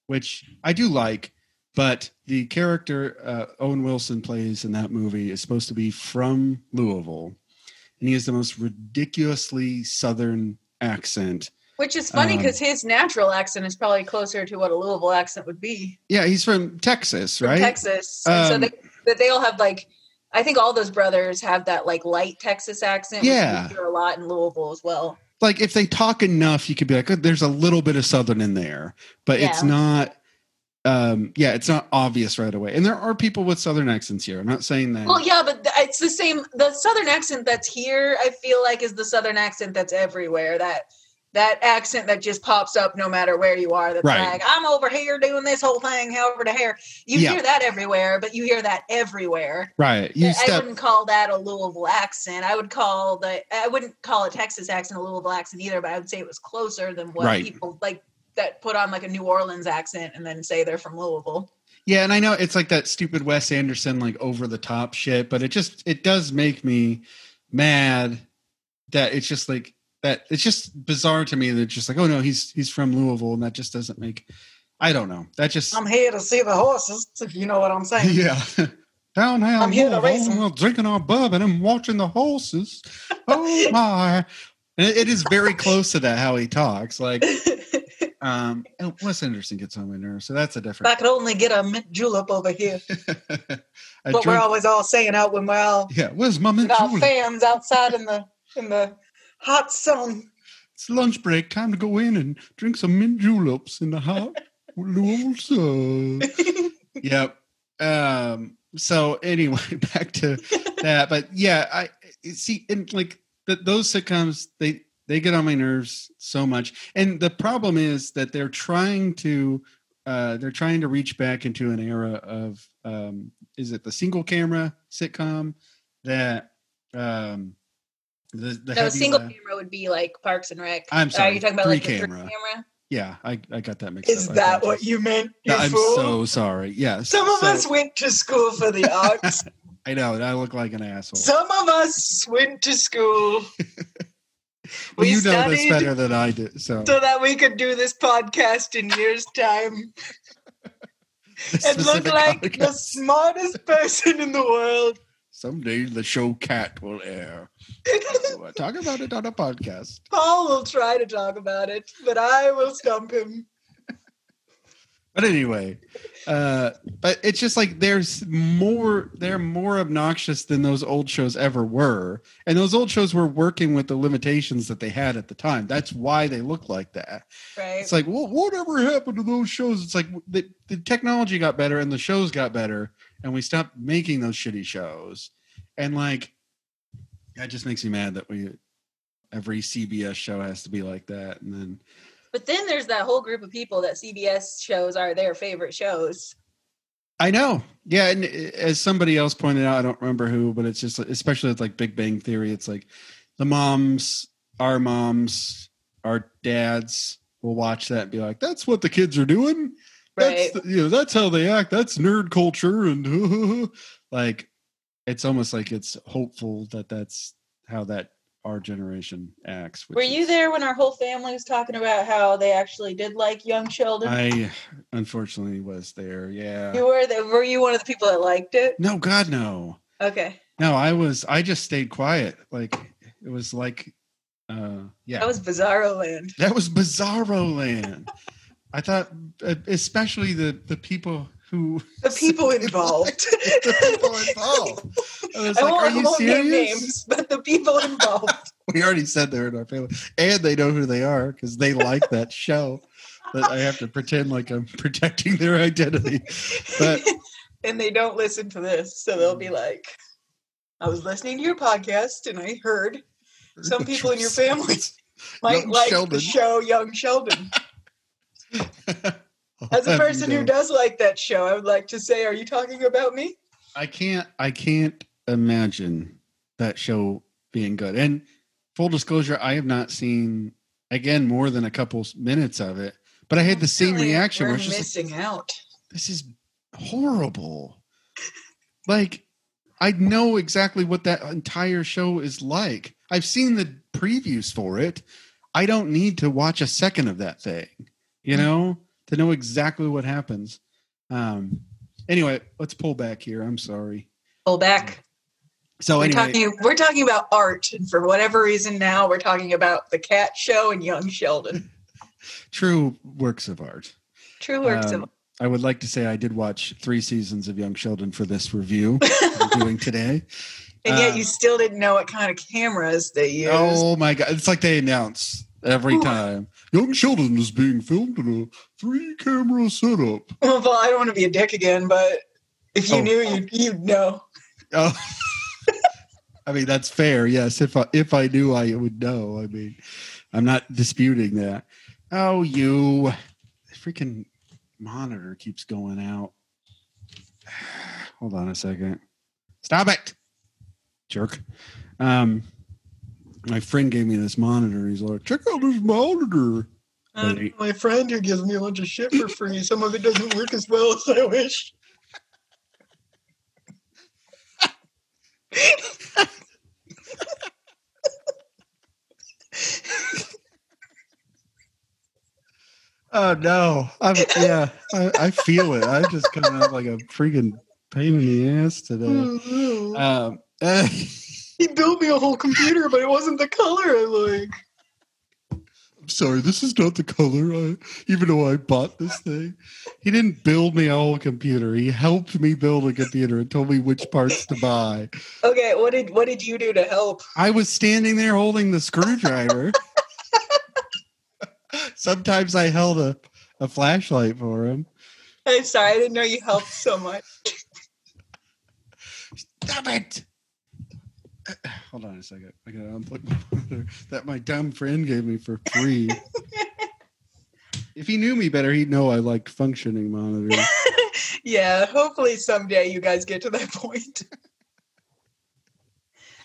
[SPEAKER 2] which I do like, but the character uh, Owen Wilson plays in that movie is supposed to be from Louisville, and he has the most ridiculously Southern accent.
[SPEAKER 1] Which is funny
[SPEAKER 2] Um,
[SPEAKER 1] because his natural accent is probably closer to what a Louisville accent would be
[SPEAKER 2] Yeah, he's from Texas,
[SPEAKER 1] from
[SPEAKER 2] right?
[SPEAKER 1] Texas. And so
[SPEAKER 2] Um,
[SPEAKER 1] they, that they all have like, I think all those brothers have that like light Texas accent. which
[SPEAKER 2] Yeah.
[SPEAKER 1] we hear a lot in Louisville as well.
[SPEAKER 2] like if they talk enough, you could be like, oh, there's a little bit of southern in there, but it's not. Um, yeah, it's not obvious right away. And there are people with southern accents here. I'm not saying that.
[SPEAKER 1] Well, yeah, but it's the same. The southern accent that's here, I feel like, is the southern accent that's everywhere. That that accent that just pops up no matter where you are. That's
[SPEAKER 2] Right.
[SPEAKER 1] like I'm over here doing this whole thing, however to hair. You
[SPEAKER 2] Yeah.
[SPEAKER 1] hear that everywhere, but you hear that everywhere.
[SPEAKER 2] right. You
[SPEAKER 1] I
[SPEAKER 2] step.
[SPEAKER 1] wouldn't call that a Louisville accent. I would call the I wouldn't call a Texas accent a Louisville accent either, but I would say it was closer than what
[SPEAKER 2] Right.
[SPEAKER 1] people like that put on like a New Orleans accent and then say they're from Louisville.
[SPEAKER 2] Yeah, and I know it's like that stupid Wes Anderson, like over the top shit, but it just it does make me mad that it's just like that. It's just bizarre to me that just like, oh no, he's he's from Louisville, and that just doesn't make. I don't know. That just
[SPEAKER 1] I'm here to see the horses, if you know what I'm saying.
[SPEAKER 2] yeah. *laughs* Down here,
[SPEAKER 1] I'm here to race 'em.
[SPEAKER 2] we're drinking our bourbon and watching the horses. Oh *laughs* my! And it- it is very close to that how he talks. Like, *laughs* um, and Wes Anderson gets on my nerves, so that's a
[SPEAKER 1] if I could only get a mint julep over here.
[SPEAKER 2] but
[SPEAKER 1] what we're always all saying out when we're all
[SPEAKER 2] yeah, where's my mint
[SPEAKER 1] with our fans outside in the in the hot sun.
[SPEAKER 2] It's lunch break. Time to go in and drink some mint juleps in the hot *laughs* sun. yep. Um. So anyway, *laughs* back to that. But yeah, I see. And like the, those sitcoms, they they get on my nerves so much. And the problem is that they're trying to. Uh, they're trying to reach back into an era of um, is it the single camera sitcom that um, the, the
[SPEAKER 1] No, single
[SPEAKER 2] la-
[SPEAKER 1] camera would be like Parks and Rec.
[SPEAKER 2] I'm sorry.
[SPEAKER 1] Are
[SPEAKER 2] sorry,
[SPEAKER 1] you talking about
[SPEAKER 2] three
[SPEAKER 1] like the
[SPEAKER 2] camera.
[SPEAKER 1] three camera?
[SPEAKER 2] Yeah, I, I got that mixed
[SPEAKER 1] Is
[SPEAKER 2] up. I
[SPEAKER 1] that what you meant? You
[SPEAKER 2] I'm
[SPEAKER 1] fool?
[SPEAKER 2] so sorry. Yes.
[SPEAKER 1] Some of
[SPEAKER 2] so-
[SPEAKER 1] us went to school for the *laughs* arts.
[SPEAKER 2] I know. I look like an asshole.
[SPEAKER 1] Some of us went to school.
[SPEAKER 2] well, *laughs*
[SPEAKER 1] we
[SPEAKER 2] you know this better than I do. So,
[SPEAKER 1] so that we could do this podcast in years' time *laughs*
[SPEAKER 2] the
[SPEAKER 1] and look
[SPEAKER 2] specific
[SPEAKER 1] like the smartest person in the world.
[SPEAKER 2] Someday the show Kat will air. *laughs* Talk about it on a podcast.
[SPEAKER 1] Paul will try to talk about it, but I will stump him. *laughs*
[SPEAKER 2] but anyway, uh, but it's just like there's more. They're more obnoxious than those old shows ever were, and those old shows were working with the limitations that they had at the time. That's why they look like that.
[SPEAKER 1] Right.
[SPEAKER 2] It's like, well, whatever happened to those shows? It's like the, the technology got better and the shows got better, and we stopped making those shitty shows. And like, that just makes me mad that we every CBS show has to be like that. And then
[SPEAKER 1] But then there's that whole group of people that CBS shows are their favorite shows.
[SPEAKER 2] I know, yeah. And uh, as somebody else pointed out, I don't remember who, but it's just especially with like Big Bang Theory. It's like the moms, our moms, our dads will watch that and be like, "That's what the kids are doing."
[SPEAKER 1] Right.
[SPEAKER 2] That's the, you know that's how they act. That's nerd culture, and *laughs* like it's almost like it's hopeful that that's how that our generation acts.
[SPEAKER 1] Were you
[SPEAKER 2] is-
[SPEAKER 1] there when our whole family was talking about how they actually did like young Sheldon?
[SPEAKER 2] I unfortunately was there. Yeah.
[SPEAKER 1] you were there. Were you one of the people that liked it?
[SPEAKER 2] No, God, no.
[SPEAKER 1] Okay.
[SPEAKER 2] No, I was. I just stayed quiet. Like it was like, uh, yeah,
[SPEAKER 1] That was Bizarro Land.
[SPEAKER 2] that was Bizarro Land. I thought, uh, especially the the people who
[SPEAKER 1] The people *laughs* involved.
[SPEAKER 2] the people involved. I was
[SPEAKER 1] I
[SPEAKER 2] like, are you serious?
[SPEAKER 1] names, but the people involved. *laughs*
[SPEAKER 2] We already said they're in our family, and they know who they are because they like that show. But I have to pretend like I'm protecting their identity. But *laughs*
[SPEAKER 1] and they don't listen to this, so they'll be like, "I was listening to your podcast, and I heard some people in your family might
[SPEAKER 2] Young
[SPEAKER 1] like
[SPEAKER 2] Sheldon.
[SPEAKER 1] the show Young Sheldon." *laughs* As a person who does like that show, I would like to say, "Are you talking about me?"
[SPEAKER 2] I can't I can't imagine that show being good. And full disclosure, I have not seen again more than a couple minutes of it, but I had the same reaction
[SPEAKER 1] We're
[SPEAKER 2] it's like,
[SPEAKER 1] missing out.
[SPEAKER 2] this is horrible. Like I know exactly what that entire show is like. I've seen the previews for it. I don't need to watch a second of that thing, you know, to know exactly what happens. Um anyway, let's pull back here. I'm sorry.
[SPEAKER 1] Pull back.
[SPEAKER 2] So
[SPEAKER 1] we're
[SPEAKER 2] anyway,
[SPEAKER 1] talking. We're talking about art, and for whatever reason, now we're talking about the Cat Show and Young Sheldon. *laughs*
[SPEAKER 2] true works of art.
[SPEAKER 1] True works
[SPEAKER 2] Um,
[SPEAKER 1] of.
[SPEAKER 2] I would like to say I did watch three seasons of Young Sheldon for this review *laughs* we're doing today.
[SPEAKER 1] And yet,
[SPEAKER 2] um,
[SPEAKER 1] you still didn't know what kind of cameras they used.
[SPEAKER 2] Oh my god! It's like they announce every time. Young Sheldon is being filmed in a three-camera setup. *laughs*
[SPEAKER 1] Well, I don't want to be a dick again, but if you
[SPEAKER 2] Oh.
[SPEAKER 1] knew, you'd, you'd know.
[SPEAKER 2] Oh, *laughs* I mean that's fair. Yes, if I if I knew, I would know. I mean, I'm not disputing that. Oh, you the freaking monitor keeps going out. *sighs* Hold on a second. Stop it, jerk. Um, my friend gave me this monitor. He's like, check out this monitor.
[SPEAKER 1] Uh,
[SPEAKER 2] Right.
[SPEAKER 1] my friend who gives me a bunch of shit for free. Some of it doesn't work as well as I wish.
[SPEAKER 2] Oh no! I'm, yeah, I, I feel it. I'm just coming out like a freaking pain in the ass today. *laughs*
[SPEAKER 1] Mm-hmm.
[SPEAKER 2] Um, eh, *laughs*
[SPEAKER 1] he built me a whole computer, but it wasn't the color I like.
[SPEAKER 2] I'm sorry, this is not the color. I, even though I bought this thing, he didn't build me a whole computer. He helped me build a computer and told me which parts to buy.
[SPEAKER 1] Okay, what did what did you do to help?
[SPEAKER 2] I was standing there holding the screwdriver. Sometimes I held a, a flashlight for him.
[SPEAKER 1] I'm sorry, I didn't know you helped so much.
[SPEAKER 2] Stop it! Hold on a second. I gotta unplug my monitor that my dumb friend gave me for free. *laughs* if he knew me better, he'd know I like functioning monitors. *laughs*
[SPEAKER 1] yeah, hopefully someday you guys get to that point. *laughs*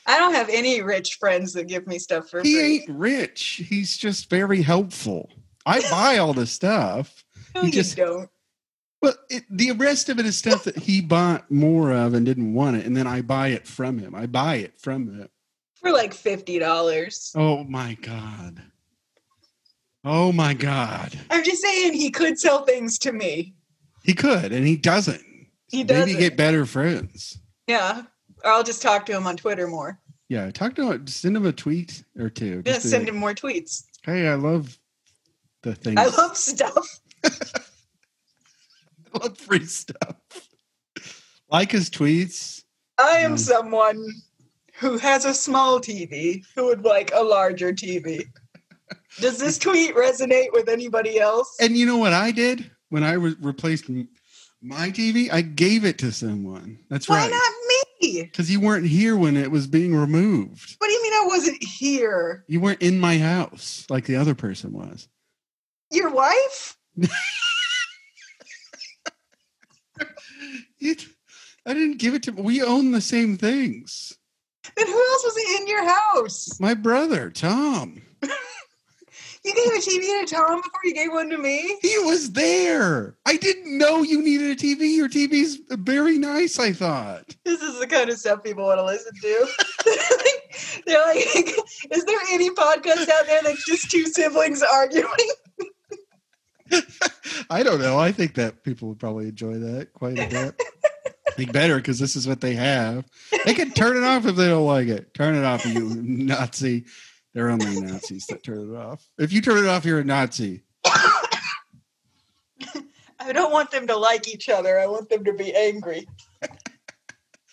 [SPEAKER 1] I don't have any rich friends that give me stuff for
[SPEAKER 2] He
[SPEAKER 1] free.
[SPEAKER 2] He ain't rich. He's just very helpful. I buy all the stuff.
[SPEAKER 1] No,
[SPEAKER 2] he
[SPEAKER 1] you
[SPEAKER 2] just-
[SPEAKER 1] don't.
[SPEAKER 2] Well, it, the rest of it is stuff that he bought more of and didn't want it, and then I buy it from him. I buy it from him.
[SPEAKER 1] For like fifty dollars.
[SPEAKER 2] Oh my god. Oh my god.
[SPEAKER 1] I'm just saying he could sell things to me.
[SPEAKER 2] He could, and he doesn't.
[SPEAKER 1] He doesn't.
[SPEAKER 2] Maybe get better friends.
[SPEAKER 1] Yeah. Or I'll just talk to him on Twitter more.
[SPEAKER 2] Yeah, talk to him. Send him a tweet or two.
[SPEAKER 1] Yeah, send
[SPEAKER 2] like,
[SPEAKER 1] him more tweets.
[SPEAKER 2] Hey, I love the thing.
[SPEAKER 1] I love stuff. *laughs*
[SPEAKER 2] I love free stuff. Like his tweets.
[SPEAKER 1] I am
[SPEAKER 2] Mm.
[SPEAKER 1] someone who has a small TV who would like a larger TV. Does this tweet resonate with anybody else?
[SPEAKER 2] And you know what I did when I re- replaced my TV? I gave it to someone. That's
[SPEAKER 1] Why
[SPEAKER 2] right.
[SPEAKER 1] not me?
[SPEAKER 2] Because you weren't here when it was being removed.
[SPEAKER 1] What do you mean I wasn't here?
[SPEAKER 2] You weren't in my house like the other person was.
[SPEAKER 1] Your wife? *laughs*
[SPEAKER 2] It, I didn't give it to. We own the same things.
[SPEAKER 1] Then who else was in your house?
[SPEAKER 2] My brother Tom.
[SPEAKER 1] You gave a TV to Tom before you gave one to me?
[SPEAKER 2] He was there. I didn't know you needed a TV. Your TV's very nice. I thought.
[SPEAKER 1] This is the kind of stuff people want to listen to. *laughs* They're like, is there any podcast out there that's just two siblings arguing? *laughs*
[SPEAKER 2] I don't know. I think that people would probably enjoy that quite a bit. *laughs* I think better because this is what they have. They can turn it off if they don't like it. Turn it off, you *laughs* Nazi. They're only Nazis that turn it off. If you turn it off, you're a Nazi. *coughs*
[SPEAKER 1] I don't want them to like each other. I want them to be angry.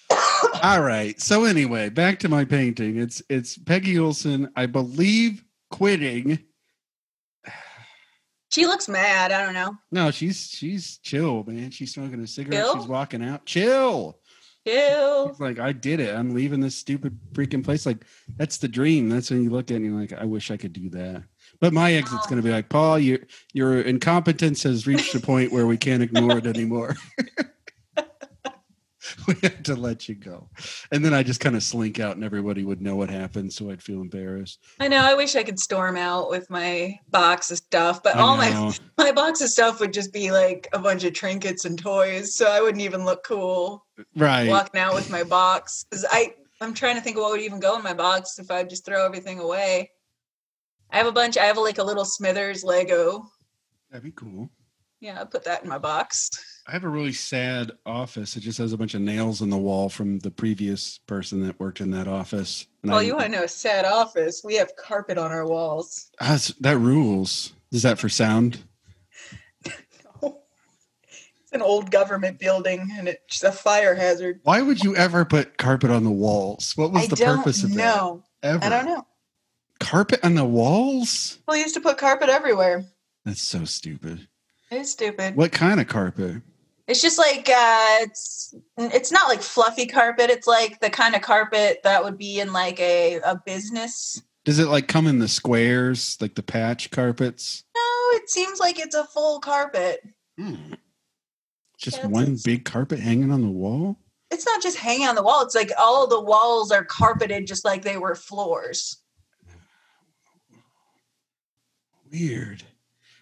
[SPEAKER 1] *coughs*
[SPEAKER 2] All right. So anyway, back to my painting. It's it's Peggy Olson, I believe, quitting.
[SPEAKER 1] She looks mad. I don't know.
[SPEAKER 2] No, she's she's chill, man. She's smoking a cigarette.
[SPEAKER 1] Chill?
[SPEAKER 2] She's walking out. Chill.
[SPEAKER 1] Chill.
[SPEAKER 2] She's like, I did it. I'm leaving this stupid freaking place. Like, that's the dream. That's when you look at it and you're like, I wish I could do that. But my exit's gonna be like, Paul, your your incompetence has reached a point where we can't ignore it anymore. *laughs* *laughs* we had to let you go. And then I just kind of slink out and everybody would know what happened, so I'd feel embarrassed.
[SPEAKER 1] I know. I wish I could storm out with my box of stuff, but
[SPEAKER 2] I
[SPEAKER 1] all my *laughs* my box of stuff would just be like a bunch of trinkets and toys, so I wouldn't even look cool
[SPEAKER 2] right.
[SPEAKER 1] walking out with my box. Because I I'm trying to think of what would even go in my box if I just throw everything away. I have a bunch. I have like a little Smithers Lego.
[SPEAKER 2] That'd be cool.
[SPEAKER 1] Yeah, I put that in my box.
[SPEAKER 2] I have a really sad office. It just has a bunch of nails in the wall from the previous person that worked in that office. And
[SPEAKER 1] Well,
[SPEAKER 2] I-
[SPEAKER 1] you want to know a sad office? We have carpet on our walls.
[SPEAKER 2] Ah, that rules. Is that for sound? *laughs* no.
[SPEAKER 1] It's an old government building, and it's a fire hazard.
[SPEAKER 2] Why would you ever put carpet on the walls? What was
[SPEAKER 1] I
[SPEAKER 2] the purpose of
[SPEAKER 1] know.
[SPEAKER 2] that? Ever.
[SPEAKER 1] I don't know.
[SPEAKER 2] Carpet on the walls?
[SPEAKER 1] Well, used to put carpet everywhere.
[SPEAKER 2] That's so stupid.
[SPEAKER 1] It's stupid.
[SPEAKER 2] What kind of carpet?
[SPEAKER 1] It's just like uh, it's it's not like fluffy carpet. It's like the kind of carpet that would be in like a a business.
[SPEAKER 2] Does it like come in the squares, like the patch carpets?
[SPEAKER 1] No, it seems like it's a full carpet.
[SPEAKER 2] Hmm. Just
[SPEAKER 1] Yeah,
[SPEAKER 2] one
[SPEAKER 1] it's-
[SPEAKER 2] big carpet hanging on the wall?
[SPEAKER 1] It's not just hanging on the wall. It's like all the walls are carpeted just like they were floors.
[SPEAKER 2] Weird.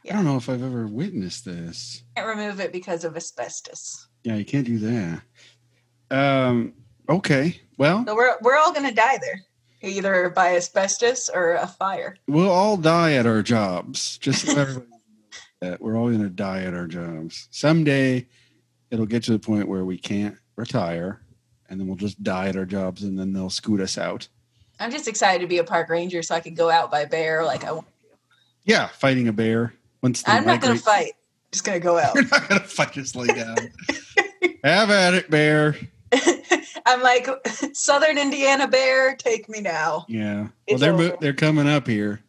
[SPEAKER 2] I don't know if I've ever witnessed this.
[SPEAKER 1] Can't remove it because of asbestos.
[SPEAKER 2] Yeah, you can't do that. Um. Okay. Well,
[SPEAKER 1] So we're we're all gonna die there, either by asbestos or a fire.
[SPEAKER 2] we'll all die at our jobs. Just so everybody *laughs* knows that we're all going to die at our jobs someday. It'll get to the point where we can't retire, and then we'll just die at our jobs, and then they'll scoot us out.
[SPEAKER 1] I'm just excited to be a park ranger so I can go out by bear like I want. To.
[SPEAKER 2] Yeah, fighting a bear. Once
[SPEAKER 1] I'm not gonna
[SPEAKER 2] migrate-
[SPEAKER 1] fight. Just gonna go *laughs* out.
[SPEAKER 2] You're not gonna fight. Just lay down. Have at it, bear. *laughs*
[SPEAKER 1] I'm like Southern Indiana bear, take me now.
[SPEAKER 2] Yeah. Well,
[SPEAKER 1] It's
[SPEAKER 2] they're mo-
[SPEAKER 1] over.
[SPEAKER 2] they're coming up here.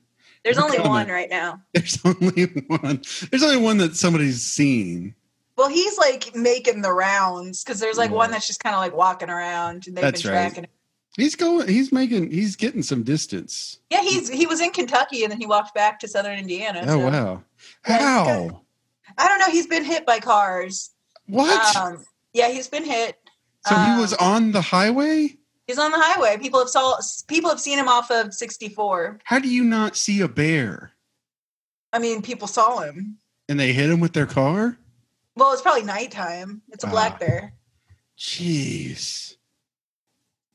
[SPEAKER 1] There's
[SPEAKER 2] They're
[SPEAKER 1] only
[SPEAKER 2] coming.
[SPEAKER 1] one right now. *laughs*
[SPEAKER 2] There's only one. There's only one that somebody's seen.
[SPEAKER 1] Well, he's like making the rounds because there's like
[SPEAKER 2] Yeah.
[SPEAKER 1] one that's just kind of like walking around. And they've
[SPEAKER 2] That's
[SPEAKER 1] been
[SPEAKER 2] right.
[SPEAKER 1] tracking. him.
[SPEAKER 2] He's going. He's making. He's getting some distance.
[SPEAKER 1] Yeah, he's he was in Kentucky and then he walked back to Southern Indiana.
[SPEAKER 2] Oh
[SPEAKER 1] so-
[SPEAKER 2] wow! How?
[SPEAKER 1] I don't know. He's been hit by cars.
[SPEAKER 2] What?
[SPEAKER 1] Um, yeah, he's been hit.
[SPEAKER 2] so he was
[SPEAKER 1] um,
[SPEAKER 2] on the highway.
[SPEAKER 1] He's on the highway. People have saw people have seen him off of 64.
[SPEAKER 2] How do you not see a bear?
[SPEAKER 1] I mean, people saw him.
[SPEAKER 2] And they hit him with their car.
[SPEAKER 1] Well, it's probably nighttime. It's a
[SPEAKER 2] Ah.
[SPEAKER 1] black bear.
[SPEAKER 2] Jeez.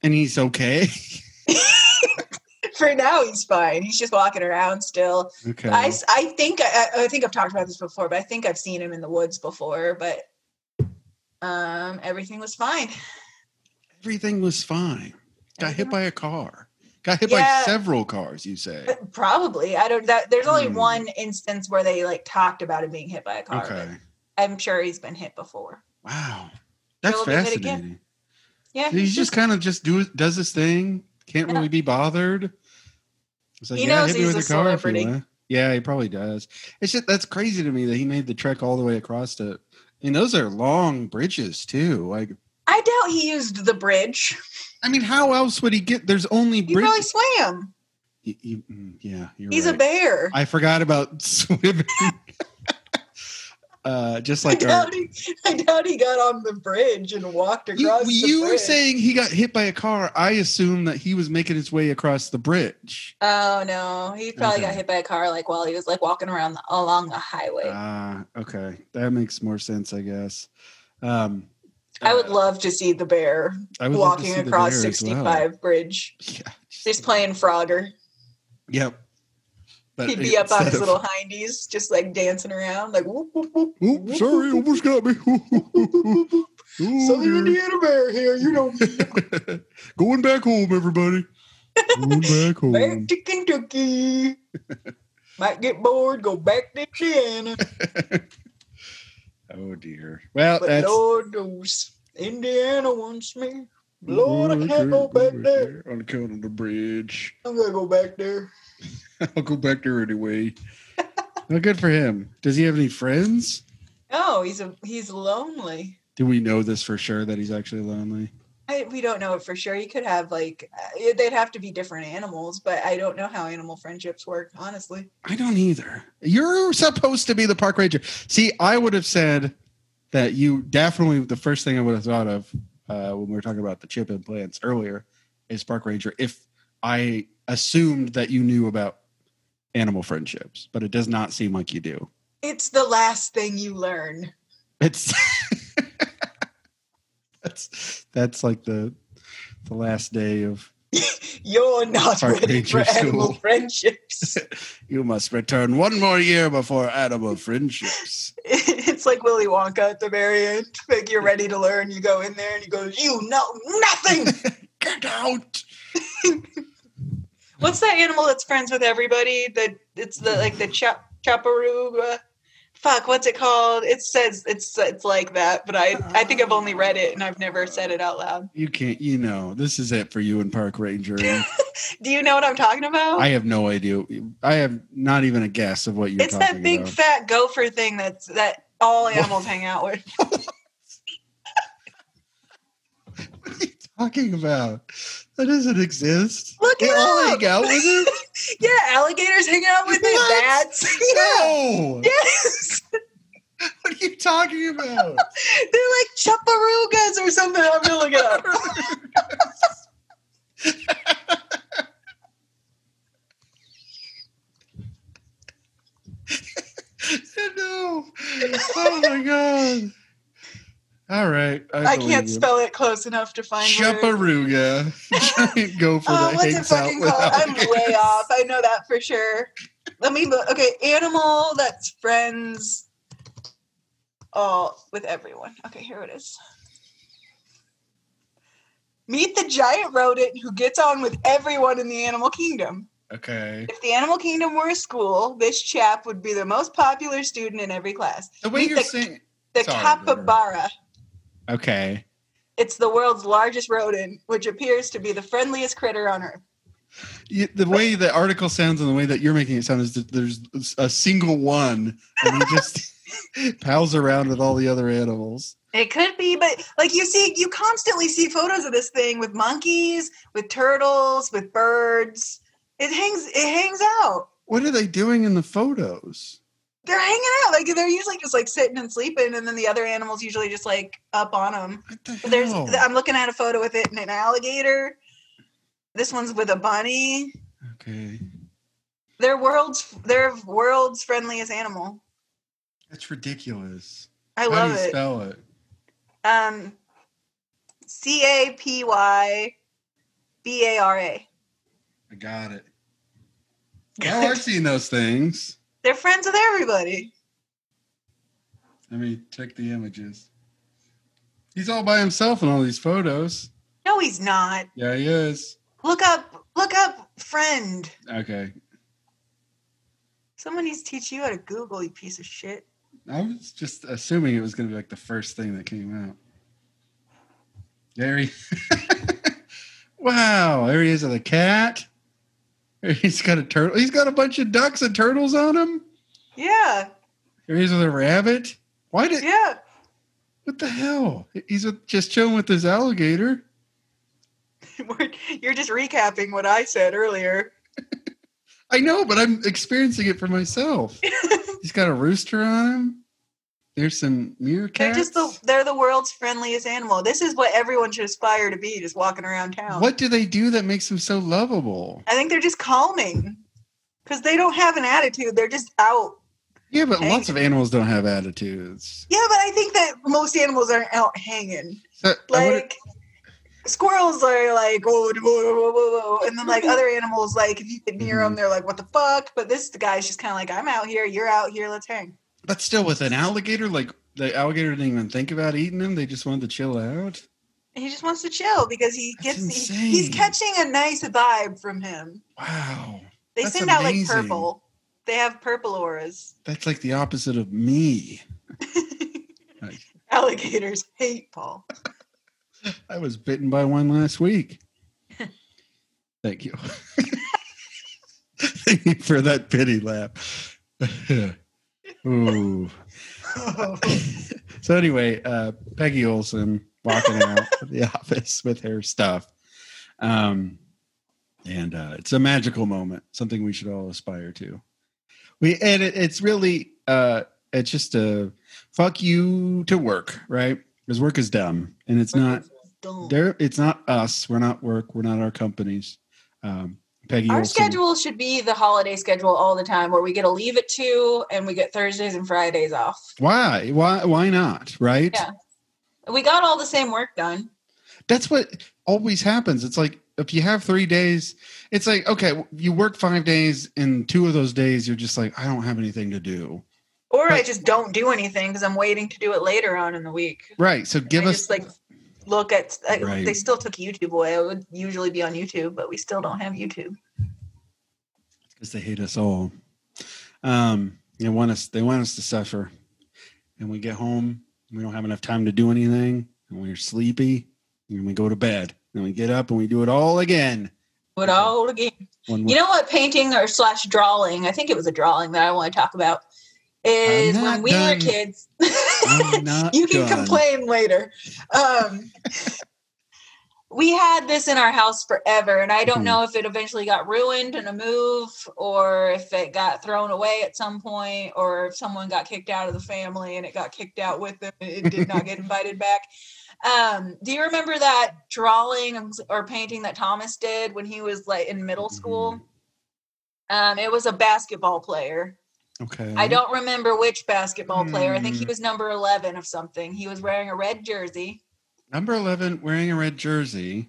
[SPEAKER 2] And he's okay. *laughs* *laughs*
[SPEAKER 1] For now, he's fine. He's just walking around still.
[SPEAKER 2] okay.
[SPEAKER 1] I, I think I, I think I've talked about this before, but I think I've seen him in the woods before. But um, everything was fine.
[SPEAKER 2] Everything was fine. Got hit by a car. Got hit by several cars. You say?
[SPEAKER 1] Probably. I don't. That, there's only
[SPEAKER 2] Hmm.
[SPEAKER 1] one instance where they like talked about him being hit by a car.
[SPEAKER 2] Okay.
[SPEAKER 1] I'm sure he's been hit before.
[SPEAKER 2] Wow, that's
[SPEAKER 1] Will be hit again.
[SPEAKER 2] fascinating.
[SPEAKER 1] Yeah,
[SPEAKER 2] He's just kind of just do does his thing. Can't
[SPEAKER 1] Yeah.
[SPEAKER 2] really be bothered. It's like,
[SPEAKER 1] He
[SPEAKER 2] yeah,
[SPEAKER 1] knows
[SPEAKER 2] hit me
[SPEAKER 1] he's
[SPEAKER 2] with
[SPEAKER 1] a
[SPEAKER 2] your car
[SPEAKER 1] celebrity.
[SPEAKER 2] Yeah, he probably does. It's just that's crazy to me that he made the trek all the way across to. And those are long bridges too. Like,
[SPEAKER 1] I doubt he used the bridge.
[SPEAKER 2] I mean, how else would he get? There's only
[SPEAKER 1] He probably swam.
[SPEAKER 2] Y- y- mm, yeah, you're
[SPEAKER 1] He's
[SPEAKER 2] right.
[SPEAKER 1] a bear.
[SPEAKER 2] I forgot about *laughs* swimming. Uh, just
[SPEAKER 1] I
[SPEAKER 2] like our,
[SPEAKER 1] he, I doubt he got on the bridge and walked
[SPEAKER 2] you,
[SPEAKER 1] across the
[SPEAKER 2] you were saying he got hit by a car. I assume that he was making his way across the bridge.
[SPEAKER 1] Oh no, he probably got hit by a car like while he was like walking around the, along the highway.
[SPEAKER 2] Ah, okay, that makes more sense, I guess. Um,
[SPEAKER 1] I would
[SPEAKER 2] uh,
[SPEAKER 1] love to see the bear walking across
[SPEAKER 2] bear as well.
[SPEAKER 1] 65 bridge,
[SPEAKER 2] Yeah,
[SPEAKER 1] just playing Frogger.
[SPEAKER 2] Yep. But
[SPEAKER 1] He'd be up on his
[SPEAKER 2] of-
[SPEAKER 1] little hindies, just like dancing around, like whoop, whoop, whoop, whoop,
[SPEAKER 2] sorry, almost got me.
[SPEAKER 1] Southern. Indiana bear here, you know. *laughs*
[SPEAKER 2] Going back home, everybody. Going back *laughs* home.
[SPEAKER 1] Back to Kentucky. *laughs* Might get bored, go back to Indiana.
[SPEAKER 2] oh dear. Well,
[SPEAKER 1] But
[SPEAKER 2] that's
[SPEAKER 1] Lord knows, Indiana wants me. Lord, I can't go back there.
[SPEAKER 2] on account of the bridge.
[SPEAKER 1] I'm gonna go back there.
[SPEAKER 2] I'll go back there anyway. well, good for him. Does he have any friends?
[SPEAKER 1] Oh, he's a he's lonely.
[SPEAKER 2] Do we know this for sure that he's actually lonely?
[SPEAKER 1] I, we don't know it for sure. He could have like uh, they'd have to be different animals, but I don't know how animal friendships work. Honestly,
[SPEAKER 2] I don't either. You're supposed to be the park ranger. See, I would have said that you definitely the first thing I would have thought of uh, when we were talking about the chip implants earlier is park ranger. If I assumed that you knew about animal friendships, but it does not seem like you do.
[SPEAKER 1] it's the last thing you learn.
[SPEAKER 2] It's *laughs* that's that's like the the last day of *laughs*
[SPEAKER 1] You're not
[SPEAKER 2] Park
[SPEAKER 1] ready
[SPEAKER 2] ranger
[SPEAKER 1] for animal
[SPEAKER 2] school.
[SPEAKER 1] friendships. *laughs*
[SPEAKER 2] you must return one more year before animal friendships.
[SPEAKER 1] it's like Willy Wonka at the very end. Like you're ready to learn, you go in there and he goes, "You know nothing."
[SPEAKER 2] Get out.
[SPEAKER 1] What's that animal that's friends with everybody? That it's the like the chap chaparuga. Fuck, what's it called? It says it's it's like that, but I I think I've only read it and I've never said it out loud.
[SPEAKER 2] You can't, you know, this is it for you and Park Ranger. *laughs*
[SPEAKER 1] Do you know what I'm talking about?
[SPEAKER 2] I have no idea. I have not even a guess of what you're
[SPEAKER 1] it's that big
[SPEAKER 2] about.
[SPEAKER 1] fat gopher thing that's that all animals hang out with. *laughs*
[SPEAKER 2] what are you talking about? That doesn't exist.
[SPEAKER 1] Look it
[SPEAKER 2] all hang out with it? *laughs*
[SPEAKER 1] Yeah, alligators hang out with it. Bats. Yeah. *laughs*
[SPEAKER 2] No. *laughs*
[SPEAKER 1] Yes.
[SPEAKER 2] What are you talking about?
[SPEAKER 1] They're like chaparugas or something. I'm gonna look it up.
[SPEAKER 2] no. Oh my god. All right.
[SPEAKER 1] I
[SPEAKER 2] believe
[SPEAKER 1] can't
[SPEAKER 2] you.
[SPEAKER 1] spell it close enough to find.
[SPEAKER 2] Chaparuga. Giant *laughs* gopher
[SPEAKER 1] Oh, uh,
[SPEAKER 2] that
[SPEAKER 1] what's it
[SPEAKER 2] hangs out
[SPEAKER 1] fucking called? I'm way off. I know that for sure. Let me look. Okay, animal that's friends. Oh, with everyone. Okay, here it is. Meet the giant rodent who gets on with everyone in the animal kingdom.
[SPEAKER 2] Okay.
[SPEAKER 1] If the animal kingdom were a school, this chap would be the most popular student in every class.
[SPEAKER 2] The way
[SPEAKER 1] Meet
[SPEAKER 2] you're
[SPEAKER 1] the,
[SPEAKER 2] saying.
[SPEAKER 1] the
[SPEAKER 2] Sorry,
[SPEAKER 1] capybara.
[SPEAKER 2] Okay.
[SPEAKER 1] It's the world's largest rodent, which appears to be the friendliest critter on earth.
[SPEAKER 2] You, the way the article sounds and the way that you're making it sound is that there's a single one and he just *laughs* pals around with all the other animals.
[SPEAKER 1] It could be, but like you see, you constantly see photos of this thing with monkeys, with turtles, with birds. It hangs. It hangs out.
[SPEAKER 2] What are they doing in the photos?
[SPEAKER 1] They're hanging out. Like they're usually just like sitting and sleeping, and then the other animals usually just like up on them.
[SPEAKER 2] The
[SPEAKER 1] There's. I'm looking at a photo with it and an alligator. This one's with a bunny.
[SPEAKER 2] okay.
[SPEAKER 1] They're world's. They're world's friendliest animal.
[SPEAKER 2] That's ridiculous.
[SPEAKER 1] I
[SPEAKER 2] How
[SPEAKER 1] love
[SPEAKER 2] do you
[SPEAKER 1] it.
[SPEAKER 2] spell it?
[SPEAKER 1] Um, C A P Y B A R A.
[SPEAKER 2] I got it. Oh, I've seen those things.
[SPEAKER 1] They're friends with everybody.
[SPEAKER 2] Let me check the images. He's all by himself in all these photos.
[SPEAKER 1] No, he's not.
[SPEAKER 2] Yeah, he is.
[SPEAKER 1] Look up, look up, friend.
[SPEAKER 2] Okay.
[SPEAKER 1] Someone needs to teach you how to Google, you piece of shit.
[SPEAKER 2] I was just assuming it was going to be like the first thing that came out. There he. *laughs* wow, there he is with a cat. *laughs* He's got a turtle. He's got a bunch of ducks and turtles on him.
[SPEAKER 1] Yeah,
[SPEAKER 2] There he is with a rabbit. Why did?
[SPEAKER 1] yeah.
[SPEAKER 2] What the hell? He's with, just chilling with his alligator. *laughs*
[SPEAKER 1] You're just recapping what I said earlier. *laughs*
[SPEAKER 2] I know, but I'm experiencing it for myself. He's got a rooster on him. There's some
[SPEAKER 1] They're just the they're the world's friendliest animal. This is what everyone should aspire to be, just walking around town.
[SPEAKER 2] What do they do that makes them so lovable?
[SPEAKER 1] I think they're just calming because they don't have an attitude. They're just out.
[SPEAKER 2] Yeah, but
[SPEAKER 1] Hey.
[SPEAKER 2] lots of animals don't have attitudes.
[SPEAKER 1] Yeah, but I think that most animals aren't out hanging.
[SPEAKER 2] So,
[SPEAKER 1] Like squirrels are like whoa, whoa, whoa, whoa, whoa, and then like *laughs* other animals, like if you get near
[SPEAKER 2] Mm-hmm.
[SPEAKER 1] them, they're like, "What the fuck?" But this guy's just kind of like, "I'm out here, you're out here, let's hang."
[SPEAKER 2] But still, with an alligator, like the alligator didn't even think about eating him. They just wanted to chill out.
[SPEAKER 1] He just wants to chill because he
[SPEAKER 2] That's
[SPEAKER 1] gets he, he's catching a nice vibe from him.
[SPEAKER 2] Wow,
[SPEAKER 1] They
[SPEAKER 2] That's
[SPEAKER 1] send out like purple. They have purple auras.
[SPEAKER 2] that's like the opposite of me. *laughs*
[SPEAKER 1] Alligators hate Paul. *laughs*
[SPEAKER 2] I was bitten by one last week. *laughs* Thank you. Thank you for that pity lap. Ooh. *laughs* so anyway, uh, Peggy Olson walking out of the *laughs* office with her stuff. Um, and uh, it's a magical moment, something we should all aspire to. We and it, it's really uh, it's just a fuck you to work, right? Because work is dumb, and it's not there. It's not us. We're not work. We're not our companies. Um, Peggy
[SPEAKER 1] Our
[SPEAKER 2] Olson.
[SPEAKER 1] schedule should be the holiday schedule all the time, where we get to leave at two and we get Thursdays and Fridays off.
[SPEAKER 2] Why? Why? Why not? Right?
[SPEAKER 1] Yeah. We got all the same work done.
[SPEAKER 2] That's what always happens. It's like if you have three days, it's like okay, you work five days, and two of those days you're just like, I don't have anything to do.
[SPEAKER 1] Or I just don't do anything because I'm waiting to do it later on in the week.
[SPEAKER 2] Right. So give
[SPEAKER 1] I
[SPEAKER 2] us
[SPEAKER 1] like look at. I,
[SPEAKER 2] Right.
[SPEAKER 1] They still took YouTube away. It would usually be on YouTube, but we still don't have YouTube.
[SPEAKER 2] because they hate us all. Um, they want us. They want us to suffer, and we get home. We don't have enough time to do anything, and we're sleepy, and we go to bed. And we get up and we do it all again.
[SPEAKER 1] But all again. You know what painting or slash drawing, I think it was a drawing that I want to talk about, is when we
[SPEAKER 2] done.
[SPEAKER 1] were kids. *laughs* You can
[SPEAKER 2] done.
[SPEAKER 1] complain later. Um, we had this in our house forever, and I don't
[SPEAKER 2] Mhm.
[SPEAKER 1] know if it eventually got ruined in a move or if it got thrown away at some point or if someone got kicked out of the family and it got kicked out with them. It did not get *laughs* invited back. Um, do you remember that drawing or painting that Thomas did when he was like in middle school? Um, it was a basketball player.
[SPEAKER 2] Okay.
[SPEAKER 1] I don't remember which basketball player. I think he
[SPEAKER 2] Hmm.
[SPEAKER 1] was number 11 of something. He was wearing a red jersey.
[SPEAKER 2] Number eleven, wearing a red jersey,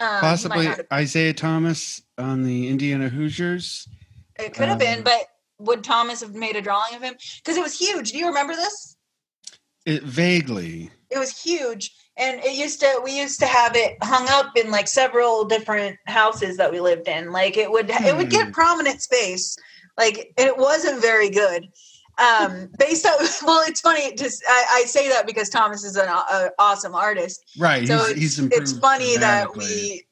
[SPEAKER 1] Um,
[SPEAKER 2] possibly Isiah Thomas on the Indiana Hoosiers.
[SPEAKER 1] it could have been,
[SPEAKER 2] um,
[SPEAKER 1] but would Thomas have made a drawing of him? Because it was huge. Do you remember this?
[SPEAKER 2] It vaguely.
[SPEAKER 1] It was huge. And it used to, we used to have it hung up in like several different houses that we lived in. Like it would, it would
[SPEAKER 2] Hmm.
[SPEAKER 1] get prominent space. Like it wasn't very good. Um, based on, *laughs* well, it's funny. Just I, I say that because Thomas is an a, awesome artist.
[SPEAKER 2] Right.
[SPEAKER 1] so
[SPEAKER 2] he's,
[SPEAKER 1] it's,
[SPEAKER 2] he's
[SPEAKER 1] it's funny that we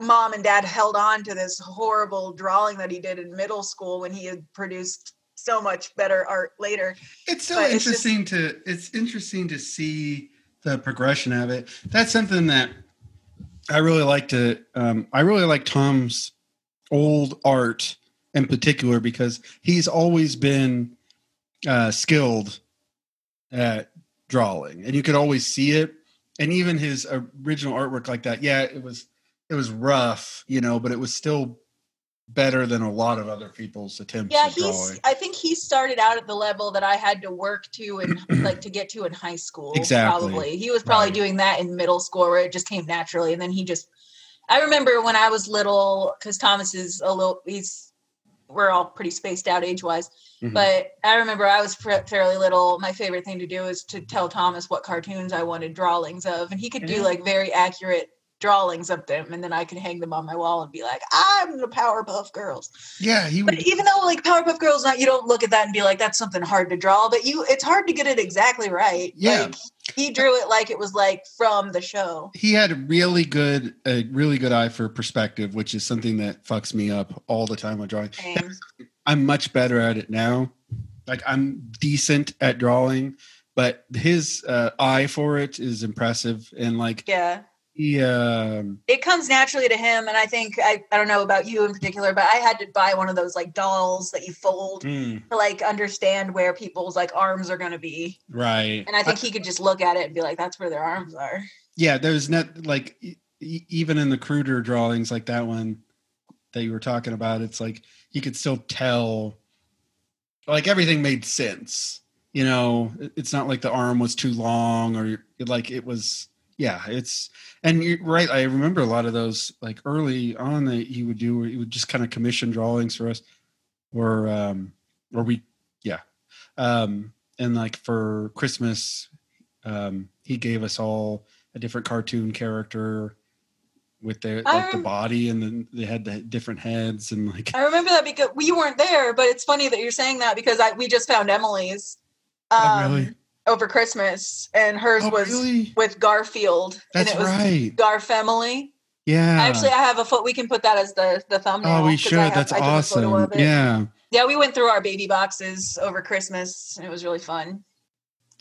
[SPEAKER 1] mom and dad held on to this horrible drawing that he did in middle school when he had produced so much better art later
[SPEAKER 2] It's so
[SPEAKER 1] but it's just-
[SPEAKER 2] interesting to it's interesting to see the progression of it. That's something that I really like to um I really like Tom's old art in particular because he's always been uh skilled at drawing and you could always see it and even his original artwork like that yeah it was it was rough you know but it was still better than a lot of other people's attempts
[SPEAKER 1] yeah
[SPEAKER 2] at
[SPEAKER 1] he's i think he started out at the level that i had to work to and *clears throat* like to get to in high school
[SPEAKER 2] Exactly.
[SPEAKER 1] probably he was probably
[SPEAKER 2] Right.
[SPEAKER 1] doing that in middle school where it just came naturally and then he just i remember when i was little because thomas is a little he's we're all pretty spaced out age wise
[SPEAKER 2] Mhm.
[SPEAKER 1] but i remember i was fa- fairly little. My favorite thing to do is to tell thomas what cartoons i wanted drawings of and he could do like very accurate drawings of them and then I can hang them on my wall and be like, I'm the Powerpuff Girls.
[SPEAKER 2] Yeah, he
[SPEAKER 1] But even though like Powerpuff Girls, not you don't look at that and be like, that's something hard to draw, but you it's hard to get it exactly right.
[SPEAKER 2] Yeah.
[SPEAKER 1] Like, he drew it like it was like from the show.
[SPEAKER 2] He had a really good, a really good eye for perspective, which is something that fucks me up all the time when drawing.
[SPEAKER 1] Same.
[SPEAKER 2] I'm much better at it now. Like I'm decent at drawing, but his uh, eye for it is impressive. And like
[SPEAKER 1] Yeah.
[SPEAKER 2] Um,
[SPEAKER 1] It comes naturally to him. And I think I, I don't know about you in particular, but I had to buy one of those like dolls that you fold
[SPEAKER 2] mm,
[SPEAKER 1] to like understand where people's like arms are gonna be.
[SPEAKER 2] right.
[SPEAKER 1] And I think he could just look at it and be like, that's where their arms are.
[SPEAKER 2] yeah, there's not like e- even in the cruder drawings like that one that you were talking about, it's like you could still tell like everything made sense. You know, it's not like the arm was too long or like it was. Yeah, it's and you're right. I remember a lot of those like early on that he would do. He would just kind of commission drawings for us, or um, or we, yeah, um, and like for Christmas, um, he gave us all a different cartoon character with their like the body and then they had the different heads and like
[SPEAKER 1] I remember that because we weren't there, but it's funny that you're saying that because I we just found Emily's um,
[SPEAKER 2] Oh, really?
[SPEAKER 1] Over Christmas, and hers
[SPEAKER 2] oh
[SPEAKER 1] was
[SPEAKER 2] really
[SPEAKER 1] with Garfield,
[SPEAKER 2] that's
[SPEAKER 1] and it was
[SPEAKER 2] right
[SPEAKER 1] Garfamily.
[SPEAKER 2] yeah
[SPEAKER 1] Actually, I have a foot. We can put that as the the thumbnail.
[SPEAKER 2] oh we should
[SPEAKER 1] have-
[SPEAKER 2] that's
[SPEAKER 1] I took a photo
[SPEAKER 2] awesome yeah
[SPEAKER 1] yeah. We went through our baby boxes over Christmas, and it was really fun.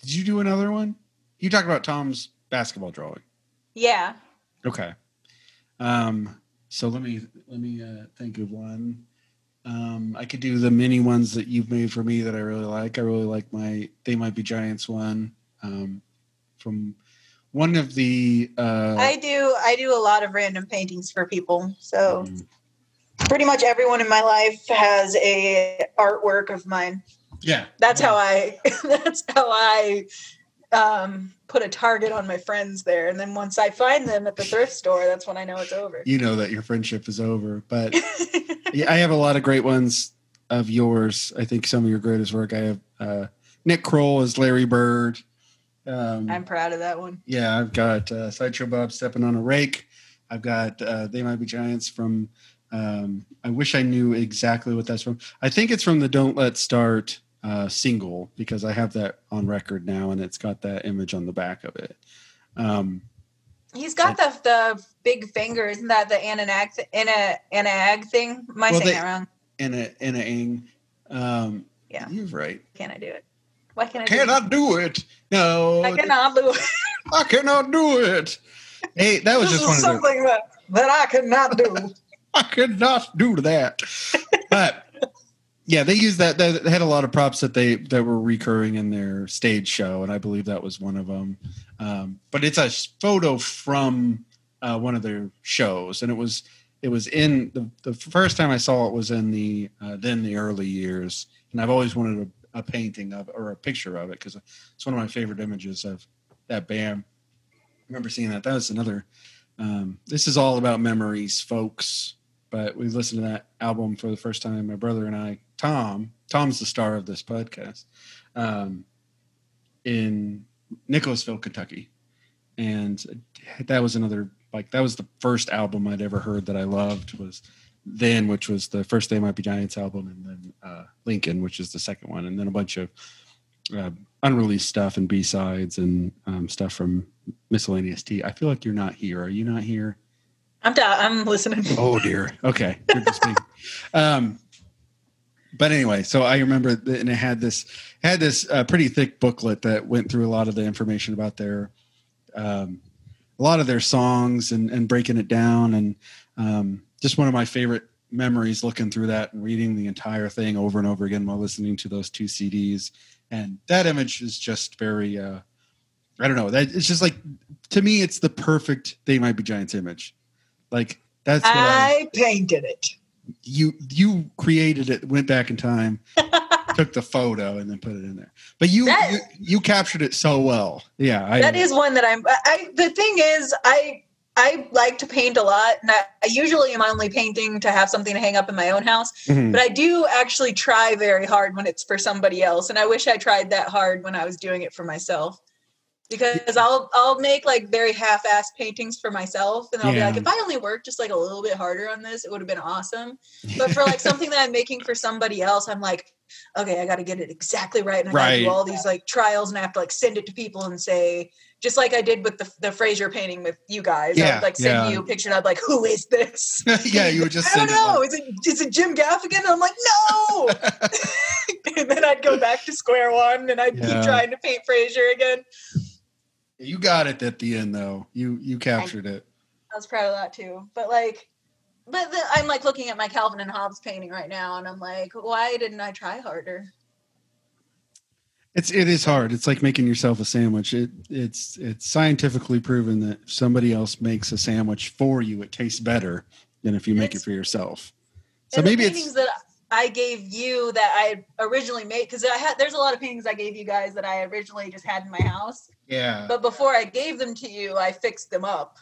[SPEAKER 2] did you do another one you talked about tom's basketball drawing
[SPEAKER 1] Yeah,
[SPEAKER 2] okay um so let me let me uh think of one um i could do the mini ones that you've made for me that i really like i really like my they might be giants one um from one of the uh
[SPEAKER 1] I do. I do a lot of random paintings for people. So
[SPEAKER 2] mm,
[SPEAKER 1] pretty much everyone in my life has a artwork of mine.
[SPEAKER 2] yeah
[SPEAKER 1] That's how I. *laughs* That's how I um, put a target on my friends there, and then once I find them at the thrift store, that's when I know it's over.
[SPEAKER 2] you know that your friendship is over but *laughs* yeah, I have a lot of great ones of yours. I think some of your greatest work. I have uh, Nick Kroll as Larry Bird. Um,
[SPEAKER 1] I'm proud of that one.
[SPEAKER 2] yeah, I've got uh, Sideshow Bob stepping on a rake. I've got uh, They Might Be Giants from. Um, I wish I knew exactly what that's from. I think it's from the Don't Let Start uh, single because I have that on record now, and it's got that image on the back of it. Um,
[SPEAKER 1] He's got the the big finger. Isn't that the ananag ana anag thing? Am I
[SPEAKER 2] Well,
[SPEAKER 1] saying
[SPEAKER 2] they-
[SPEAKER 1] that wrong?
[SPEAKER 2] in a in a ing. Um,
[SPEAKER 1] Yeah.
[SPEAKER 2] you're right.
[SPEAKER 1] Can I do it? Why can't I? do
[SPEAKER 2] Can
[SPEAKER 1] it?
[SPEAKER 2] I do it? No,
[SPEAKER 1] I cannot do it.
[SPEAKER 2] I cannot do it. Hey, that was just one
[SPEAKER 1] something that that I cannot do. *laughs*
[SPEAKER 2] I could not do that. But yeah, they used that. They had a lot of props that they that were recurring in their stage show, and I believe that was one of them. Um, but it's a photo from uh, one of their shows, and it was it was in the the first time I saw it was in the uh, then the early years, and I've always wanted a, a painting of or a picture of it because it's one of my favorite images of that band. I remember seeing that. That was another. Um, this is all about memories, folks. But we listened to that album for the first time. My brother and I, Tom, Tom's the star of this podcast, um, in Nicholasville, Kentucky, and that was another like that was the first album I'd ever heard that I loved was then, which was the first They Might Be Giants album, and then uh, Lincoln, which is the second one, and then a bunch of uh, unreleased stuff and B sides and um, stuff from Miscellaneous T. I feel like you're not here. Are you not here?
[SPEAKER 1] I'm da- I'm listening.
[SPEAKER 2] Oh dear. Okay. Good to speak. um, but anyway, so I remember, th- and it had this had this uh, pretty thick booklet that went through a lot of the information about their, um, a lot of their songs and and breaking it down, and um, just one of my favorite memories looking through that and reading the entire thing over and over again while listening to those two CDs. And that image is just very, uh, I don't know, that it's just like to me, it's the perfect They Might Be Giants image. Like that's what I,
[SPEAKER 1] I painted it.
[SPEAKER 2] You you created it, went back in time, *laughs* took the photo, and then put it in there. But you
[SPEAKER 1] That-
[SPEAKER 2] you, you captured it so well. Yeah, I,
[SPEAKER 1] that is one that I'm. I the thing is, I I like to paint a lot, and I, I usually am only painting to have something to hang up in my own house.
[SPEAKER 2] Mhm.
[SPEAKER 1] But I do actually try very hard when it's for somebody else, and I wish I tried that hard when I was doing it for myself. Because I'll I'll make like very half-assed paintings for myself, and I'll
[SPEAKER 2] Yeah.
[SPEAKER 1] be like, if I only worked just like a little bit harder on this, it would have been awesome. *laughs* But for like something that I'm making for somebody else, I'm like, okay, I got to get it exactly right, and I got to
[SPEAKER 2] Right.
[SPEAKER 1] do all these like trials, and I have to like send it to people and say, just like I did with the the Frasier painting with you guys, I would like send
[SPEAKER 2] yeah.
[SPEAKER 1] you a picture, and I'd be like, who is this? *laughs*
[SPEAKER 2] yeah, you would just *laughs*
[SPEAKER 1] I don't
[SPEAKER 2] send it
[SPEAKER 1] know.
[SPEAKER 2] like-
[SPEAKER 1] Is it is it Jim Gaffigan? And I'm like, no. and then I'd go back to square one, and I'd
[SPEAKER 2] Yeah.
[SPEAKER 1] keep trying to paint Frasier again.
[SPEAKER 2] You got it at the end though. You you captured it.
[SPEAKER 1] I was proud of that too. But like, but the, I'm like looking at my Calvin and Hobbes painting right now, and I'm like, why didn't I try harder?
[SPEAKER 2] It's it is hard. It's like making yourself a sandwich. It it's it's scientifically proven that if somebody else makes a sandwich for you, it tastes better than if you make it for yourself. So maybe it's
[SPEAKER 1] that I gave you that I originally made because I had there's a lot of paintings I gave you guys that I originally just had in my house,
[SPEAKER 2] yeah.
[SPEAKER 1] but before I gave them to you, I fixed them up.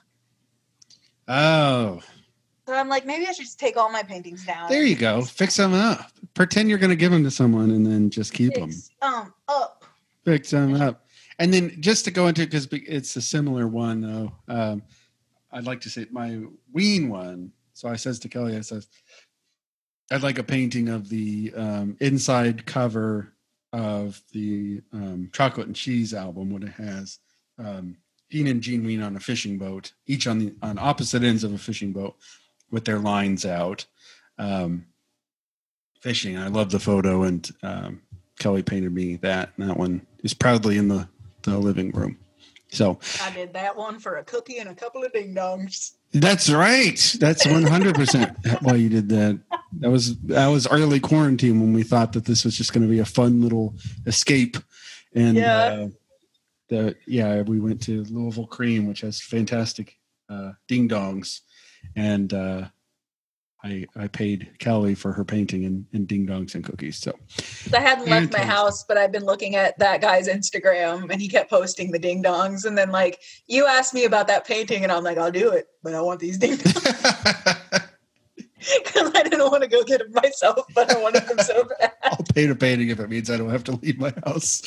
[SPEAKER 2] Oh,
[SPEAKER 1] So I'm like, maybe I should just take all my paintings down.
[SPEAKER 2] there you go. Fix them up. Pretend you're going to give them to someone and then just keep them.
[SPEAKER 1] Fix um up.
[SPEAKER 2] Fix them up. And then just to go into because it's a similar one though. Um, I'd like to say my Ween one. So I says to Kelly, I says, I'd like a painting of the um, inside cover of the um, chocolate and cheese album when it has um, Dean and Gene Ween on a fishing boat, each on the on opposite ends of a fishing boat with their lines out, um, fishing. I love the photo, and um, Kelly painted me that, and that one is proudly in the the living room. So
[SPEAKER 1] I did that one for a cookie and a couple of ding dongs.
[SPEAKER 2] That's right. That's one hundred percent *laughs* why you did that. That was that was early quarantine when we thought that this was just going to be a fun little escape, and
[SPEAKER 1] Yeah.
[SPEAKER 2] uh, the yeah we went to Louisville Cream, which has fantastic uh, ding dongs, and uh, I I paid Kelly for her painting and, and ding dongs and cookies. So
[SPEAKER 1] I hadn't left my house, but I've been looking at that guy's Instagram and he kept posting the ding dongs. And then, like, you asked me about that painting, and I'm like, I'll do it, but I want these ding dongs *laughs* *laughs* because I didn't want to go get them myself, but I wanted them so bad. *laughs*
[SPEAKER 2] I'll paint a painting if it means I don't have to leave my house.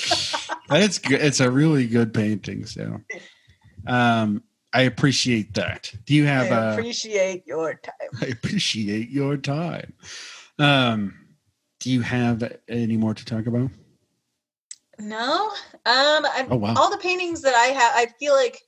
[SPEAKER 2] It's good. It's a really good painting. So, um, I appreciate that. Do you have?
[SPEAKER 1] I
[SPEAKER 2] uh,
[SPEAKER 1] appreciate your time.
[SPEAKER 2] I appreciate your time. Um, do you have any more to talk about?
[SPEAKER 1] No, um, I,
[SPEAKER 2] Oh wow!
[SPEAKER 1] all the paintings that I have, I feel like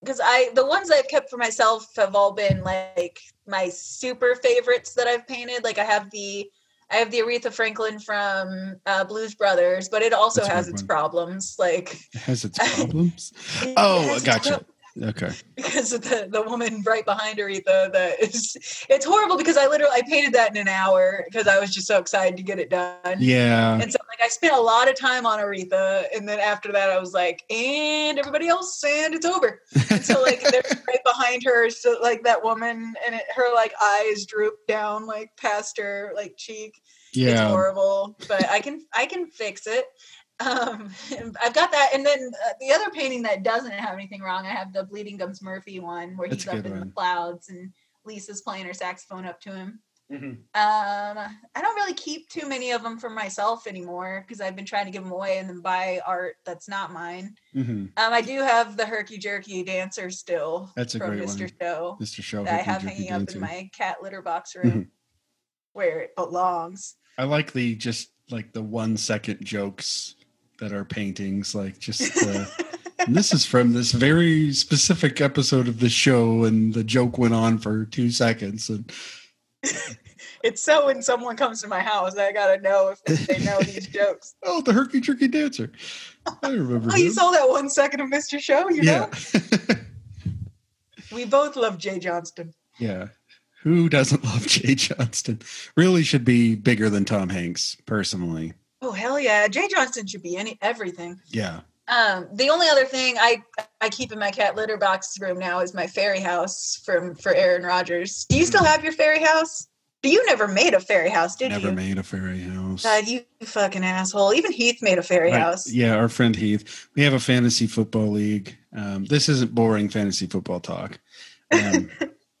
[SPEAKER 1] because I the ones I've kept for myself have all been like my super favorites that I've painted. Like I have the I have the Aretha Franklin from uh, Blues Brothers, but it also
[SPEAKER 2] That's
[SPEAKER 1] has its
[SPEAKER 2] one.
[SPEAKER 1] problems. Like
[SPEAKER 2] It has its *laughs* problems.
[SPEAKER 1] it
[SPEAKER 2] Oh,
[SPEAKER 1] its
[SPEAKER 2] gotcha.
[SPEAKER 1] prob-
[SPEAKER 2] Okay. *laughs*
[SPEAKER 1] because the the woman right behind Aretha. That is it's horrible because I literally I painted that in an hour because I was just so excited to get it done.
[SPEAKER 2] Yeah.
[SPEAKER 1] And so like I spent a lot of time on Aretha and then after that I was like, and everybody else and it's over. And so like they're *laughs* right behind her, so like that woman and it, her like eyes droop down like past her like cheek.
[SPEAKER 2] Yeah.
[SPEAKER 1] It's horrible, but I can I can fix it. Um, *laughs* I've got that, and then uh, the other painting that doesn't have anything wrong. I have the Bleeding Gums Murphy one where
[SPEAKER 2] That's
[SPEAKER 1] he's up in the clouds and Lisa's playing her saxophone up to him.
[SPEAKER 2] Mhm.
[SPEAKER 1] Um, I don't really keep too many of them for myself anymore because I've been trying to give them away and then buy art that's not mine.
[SPEAKER 2] Mhm.
[SPEAKER 1] Um, I do have the Herky Jerky dancer still
[SPEAKER 2] That's a
[SPEAKER 1] from
[SPEAKER 2] great
[SPEAKER 1] Mr.
[SPEAKER 2] one.
[SPEAKER 1] Show
[SPEAKER 2] Mr. Show.
[SPEAKER 1] that I have hanging up
[SPEAKER 2] Dancer.
[SPEAKER 1] in my cat litter box room
[SPEAKER 2] Mhm.
[SPEAKER 1] where it belongs.
[SPEAKER 2] I like the just like the one second jokes that are paintings, like just uh, and this is from this very specific episode of the show, and the joke went on for two seconds, and *laughs*
[SPEAKER 1] It's so when someone comes to my house, I gotta know if they know these *laughs* jokes.
[SPEAKER 2] oh, the herky jerky dancer. I remember.
[SPEAKER 1] Oh, you saw that one second of Mr. Show, you know? We both love Jay Johnston.
[SPEAKER 2] yeah. Who doesn't love Jay Johnston? Really should be bigger than Tom Hanks, personally.
[SPEAKER 1] Oh hell yeah, Jay Johnston should be any everything.
[SPEAKER 2] Yeah.
[SPEAKER 1] Um, the only other thing I I keep in my cat litter box room now is my fairy house from for Aaron Rodgers. Do you still have your fairy house? But you never made a fairy house, did
[SPEAKER 2] Never
[SPEAKER 1] you?
[SPEAKER 2] Never made a fairy house.
[SPEAKER 1] God, you fucking asshole. Even Heath made a fairy
[SPEAKER 2] Right.
[SPEAKER 1] house.
[SPEAKER 2] Yeah, our friend Heath. We have a fantasy football league. Um, this isn't boring fantasy football talk. Um,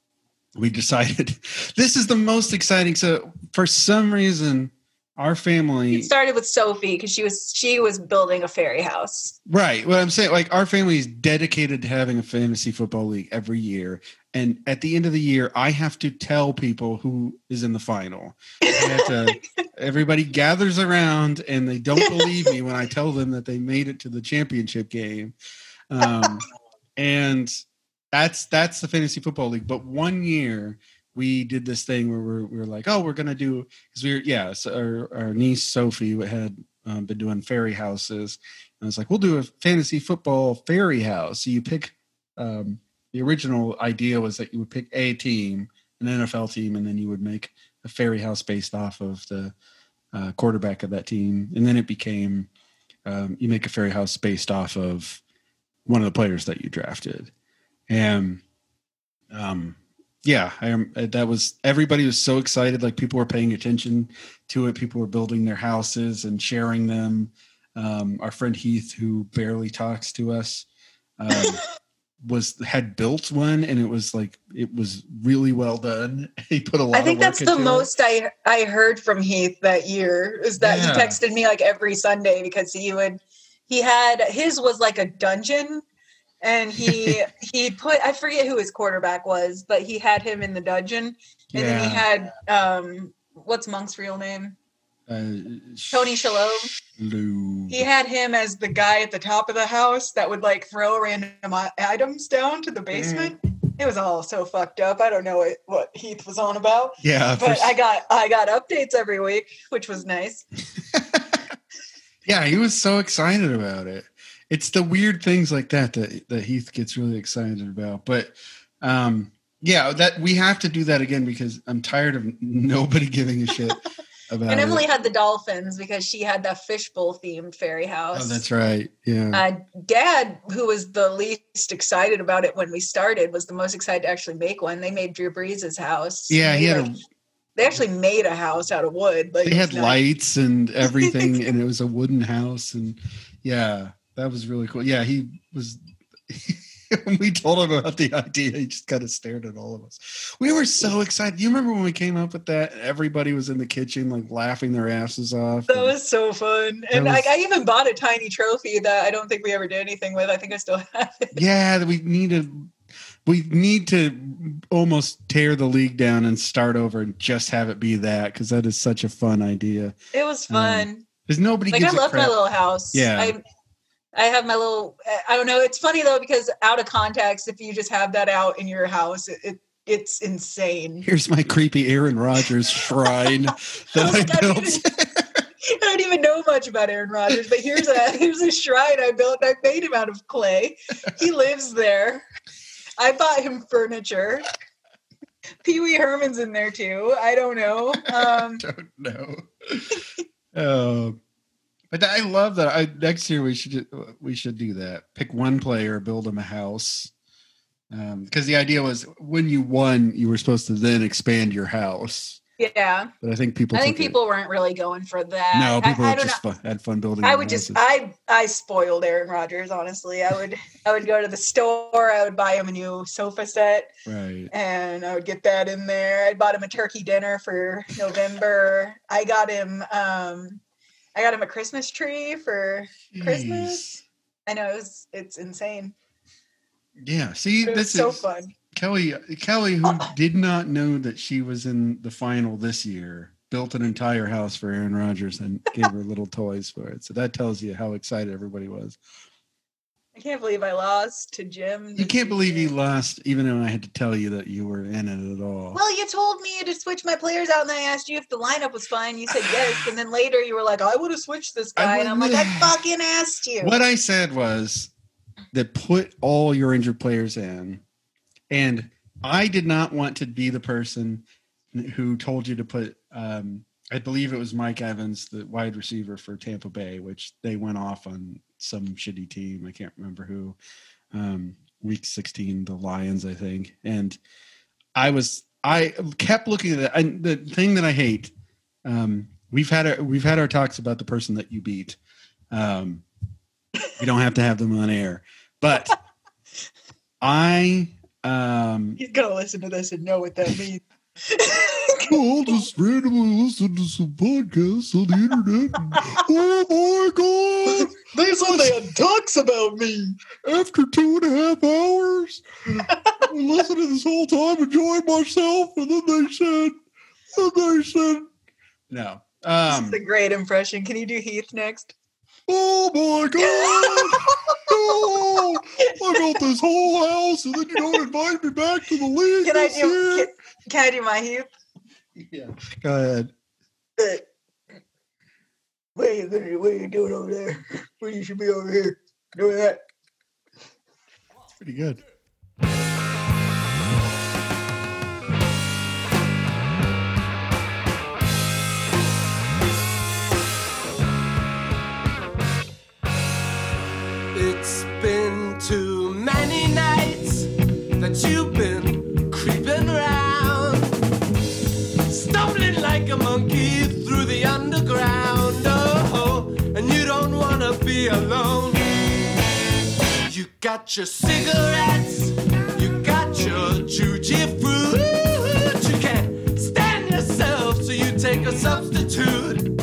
[SPEAKER 2] *laughs* we decided *laughs* this is the most exciting. So for some reason, our family
[SPEAKER 1] It started with Sophie because she was she was building a fairy house.
[SPEAKER 2] Right. What I'm saying, like our family is dedicated to having a fantasy football league every year. And at the end of the year, I have to tell people who is in the final. To, *laughs* everybody gathers around and they don't believe me when I tell them that they made it to the championship game. Um, *laughs* and that's that's the fantasy football league. But one year we did this thing where we're, we were like, oh, we're gonna do because we were yeah, so our, our niece Sophie had um, been doing fairy houses, and it's like we'll do a fantasy football fairy house. So you pick um, the original idea was that you would pick a team, an NFL team, and then you would make a fairy house based off of the uh, quarterback of that team, and then it became um, you make a fairy house based off of one of the players that you drafted, and um, yeah, I am. That was everybody was so excited. Like people were paying attention to it. People were building their houses and sharing them. Um, our friend Heath, who barely talks to us, um, *laughs* was had built one, and it was like it was really well done. *laughs* He put a lot.
[SPEAKER 1] I think that's the
[SPEAKER 2] into it.
[SPEAKER 1] most I I heard from Heath that year is that
[SPEAKER 2] Yeah.
[SPEAKER 1] he texted me like every Sunday because he would he had his was like a dungeon and he *laughs* he put I forget who his quarterback was, but he had him in the dungeon and then he had um what's Monk's real name?
[SPEAKER 2] uh,
[SPEAKER 1] Tony. Shalhoub. He had him as the guy at the top of the house that would like throw random items down to the basement. It was all so fucked up. I don't know what, what Heath was on about,
[SPEAKER 2] yeah,
[SPEAKER 1] but I got I got updates every week, which was nice. *laughs*
[SPEAKER 2] yeah, he was so excited about it. It's the weird things like that that that Heath gets really excited about. But um, yeah, that we have to do that again because I'm tired of *laughs* nobody giving a shit *laughs* about
[SPEAKER 1] And
[SPEAKER 2] it.
[SPEAKER 1] Emily had the dolphins because she had that fishbowl themed fairy house.
[SPEAKER 2] Oh, that's right. Yeah.
[SPEAKER 1] Uh, Dad, who was the least excited about it when we started, was the most excited to actually make one. They made Drew Brees' house.
[SPEAKER 2] yeah, he
[SPEAKER 1] They,
[SPEAKER 2] had a,
[SPEAKER 1] they actually made a house out of wood. Like
[SPEAKER 2] they had
[SPEAKER 1] nice.
[SPEAKER 2] lights and everything, *laughs* and it was a wooden house, and yeah, that was really cool. Yeah, he was. when *laughs* we told him about the idea, he just kind of stared at all of us. We were so excited. You remember when we came up with that? Everybody was in the kitchen, like laughing their asses off.
[SPEAKER 1] That was so fun. And
[SPEAKER 2] was-
[SPEAKER 1] I even bought a tiny trophy that I don't think we ever did anything with. I think I still *laughs* have it.
[SPEAKER 2] yeah, we need to. We need to almost tear the league down and start over and just have it be that because that is such a fun idea.
[SPEAKER 1] It was
[SPEAKER 2] Um,
[SPEAKER 1] fun.
[SPEAKER 2] Because nobody
[SPEAKER 1] like I love my little house.
[SPEAKER 2] Yeah.
[SPEAKER 1] I I have my little I don't know, it's funny though because out of context, if you just have that out in your house, it, it it's insane.
[SPEAKER 2] Here's my creepy Aaron Rodgers shrine *laughs* that I
[SPEAKER 1] Like, I don't
[SPEAKER 2] built.
[SPEAKER 1] even- I don't even know much about Aaron Rodgers, but here's a *laughs* here's a shrine I built. I made him out of clay. He lives there. I bought him furniture. Pee Wee Herman's in there too. I don't know. *laughs* Um,
[SPEAKER 2] don't know. Oh, but I love that. I next year we should we should do that. Pick one player, build him a house. Because the idea was when you won, you were supposed to then expand your house.
[SPEAKER 1] yeah,
[SPEAKER 2] But I think people.
[SPEAKER 1] I think
[SPEAKER 2] took it-
[SPEAKER 1] people weren't really going for that.
[SPEAKER 2] No, people
[SPEAKER 1] I, I
[SPEAKER 2] just fun, had fun building.
[SPEAKER 1] I would just. I I spoiled Aaron Rodgers. Honestly, I would I would go to the store. I would buy him a new sofa set,
[SPEAKER 2] right.
[SPEAKER 1] and I would get that in there. I bought him a turkey dinner for November. I got him um I got him a Christmas tree for Christmas. I know it was it's insane.
[SPEAKER 2] Yeah. See, this
[SPEAKER 1] so
[SPEAKER 2] is
[SPEAKER 1] fun.
[SPEAKER 2] Kelly. Kelly, who
[SPEAKER 1] Uh-uh.
[SPEAKER 2] did not know that she was in the final this year, built an entire house for Aaron Rodgers and gave her little toys for it. So that tells you how excited everybody was.
[SPEAKER 1] I can't believe I lost to Jim.
[SPEAKER 2] You can't believe you lost, even though I had to tell you that you were in it at all.
[SPEAKER 1] Well, you told me to switch my players out, and I asked you if the lineup was fine. You said yes, and then later you were like, "I would have switched this guy," and I'm like, "I fucking asked you."
[SPEAKER 2] what I said was that put all your injured players in, and I did not want to be the person who told you to put. Um, I believe it was Mike Evans, the wide receiver for Tampa Bay, which they went off on some shitty team. I can't remember who. Um, week 16, the Lions, I think. And I was, I kept looking at the thing that I hate, um, we've had our, we've had our talks about the person that you beat. Um, you don't have to have them on air, but *laughs* I, um,
[SPEAKER 1] He's gonna listen to this and know what that means. *laughs*
[SPEAKER 2] I'll just randomly listen to some podcasts on the internet. and- oh my god!
[SPEAKER 3] They said they had talks about me.
[SPEAKER 2] After two and a half hours, I listened to this whole time, enjoying myself, and then they said, and they said, no.
[SPEAKER 1] This
[SPEAKER 2] Um,
[SPEAKER 1] is a great impression. Can you do Heath next?
[SPEAKER 2] oh my god! No! *laughs* I built this whole house, and then you don't invite me back to the league
[SPEAKER 1] Can I do can, can I do my Heath?
[SPEAKER 2] Yeah. Go ahead.
[SPEAKER 3] What are you gonna what are you doing over there? Well, you should be over here doing that.
[SPEAKER 2] Pretty good.
[SPEAKER 4] Alone. You got your cigarettes, you got your juji fruit. You can't stand yourself, so you take a substitute.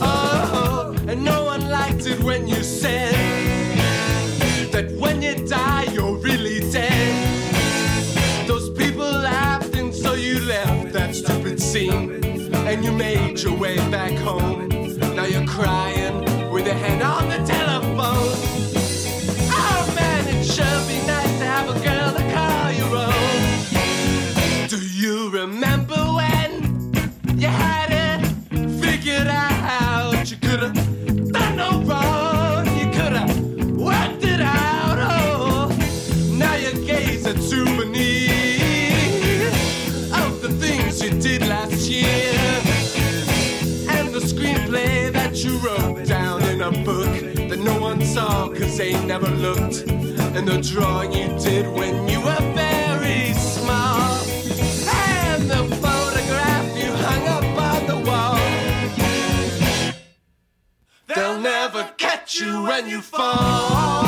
[SPEAKER 4] Oh, and no one liked it when you said that when you die, you're really dead. Those people laughed, and so you left that stupid scene. And you made your way back home. Now you're crying with a hand they never looked and the drawing you did when you were very small and the photograph you hung up on the wall. They'll never catch you when you fall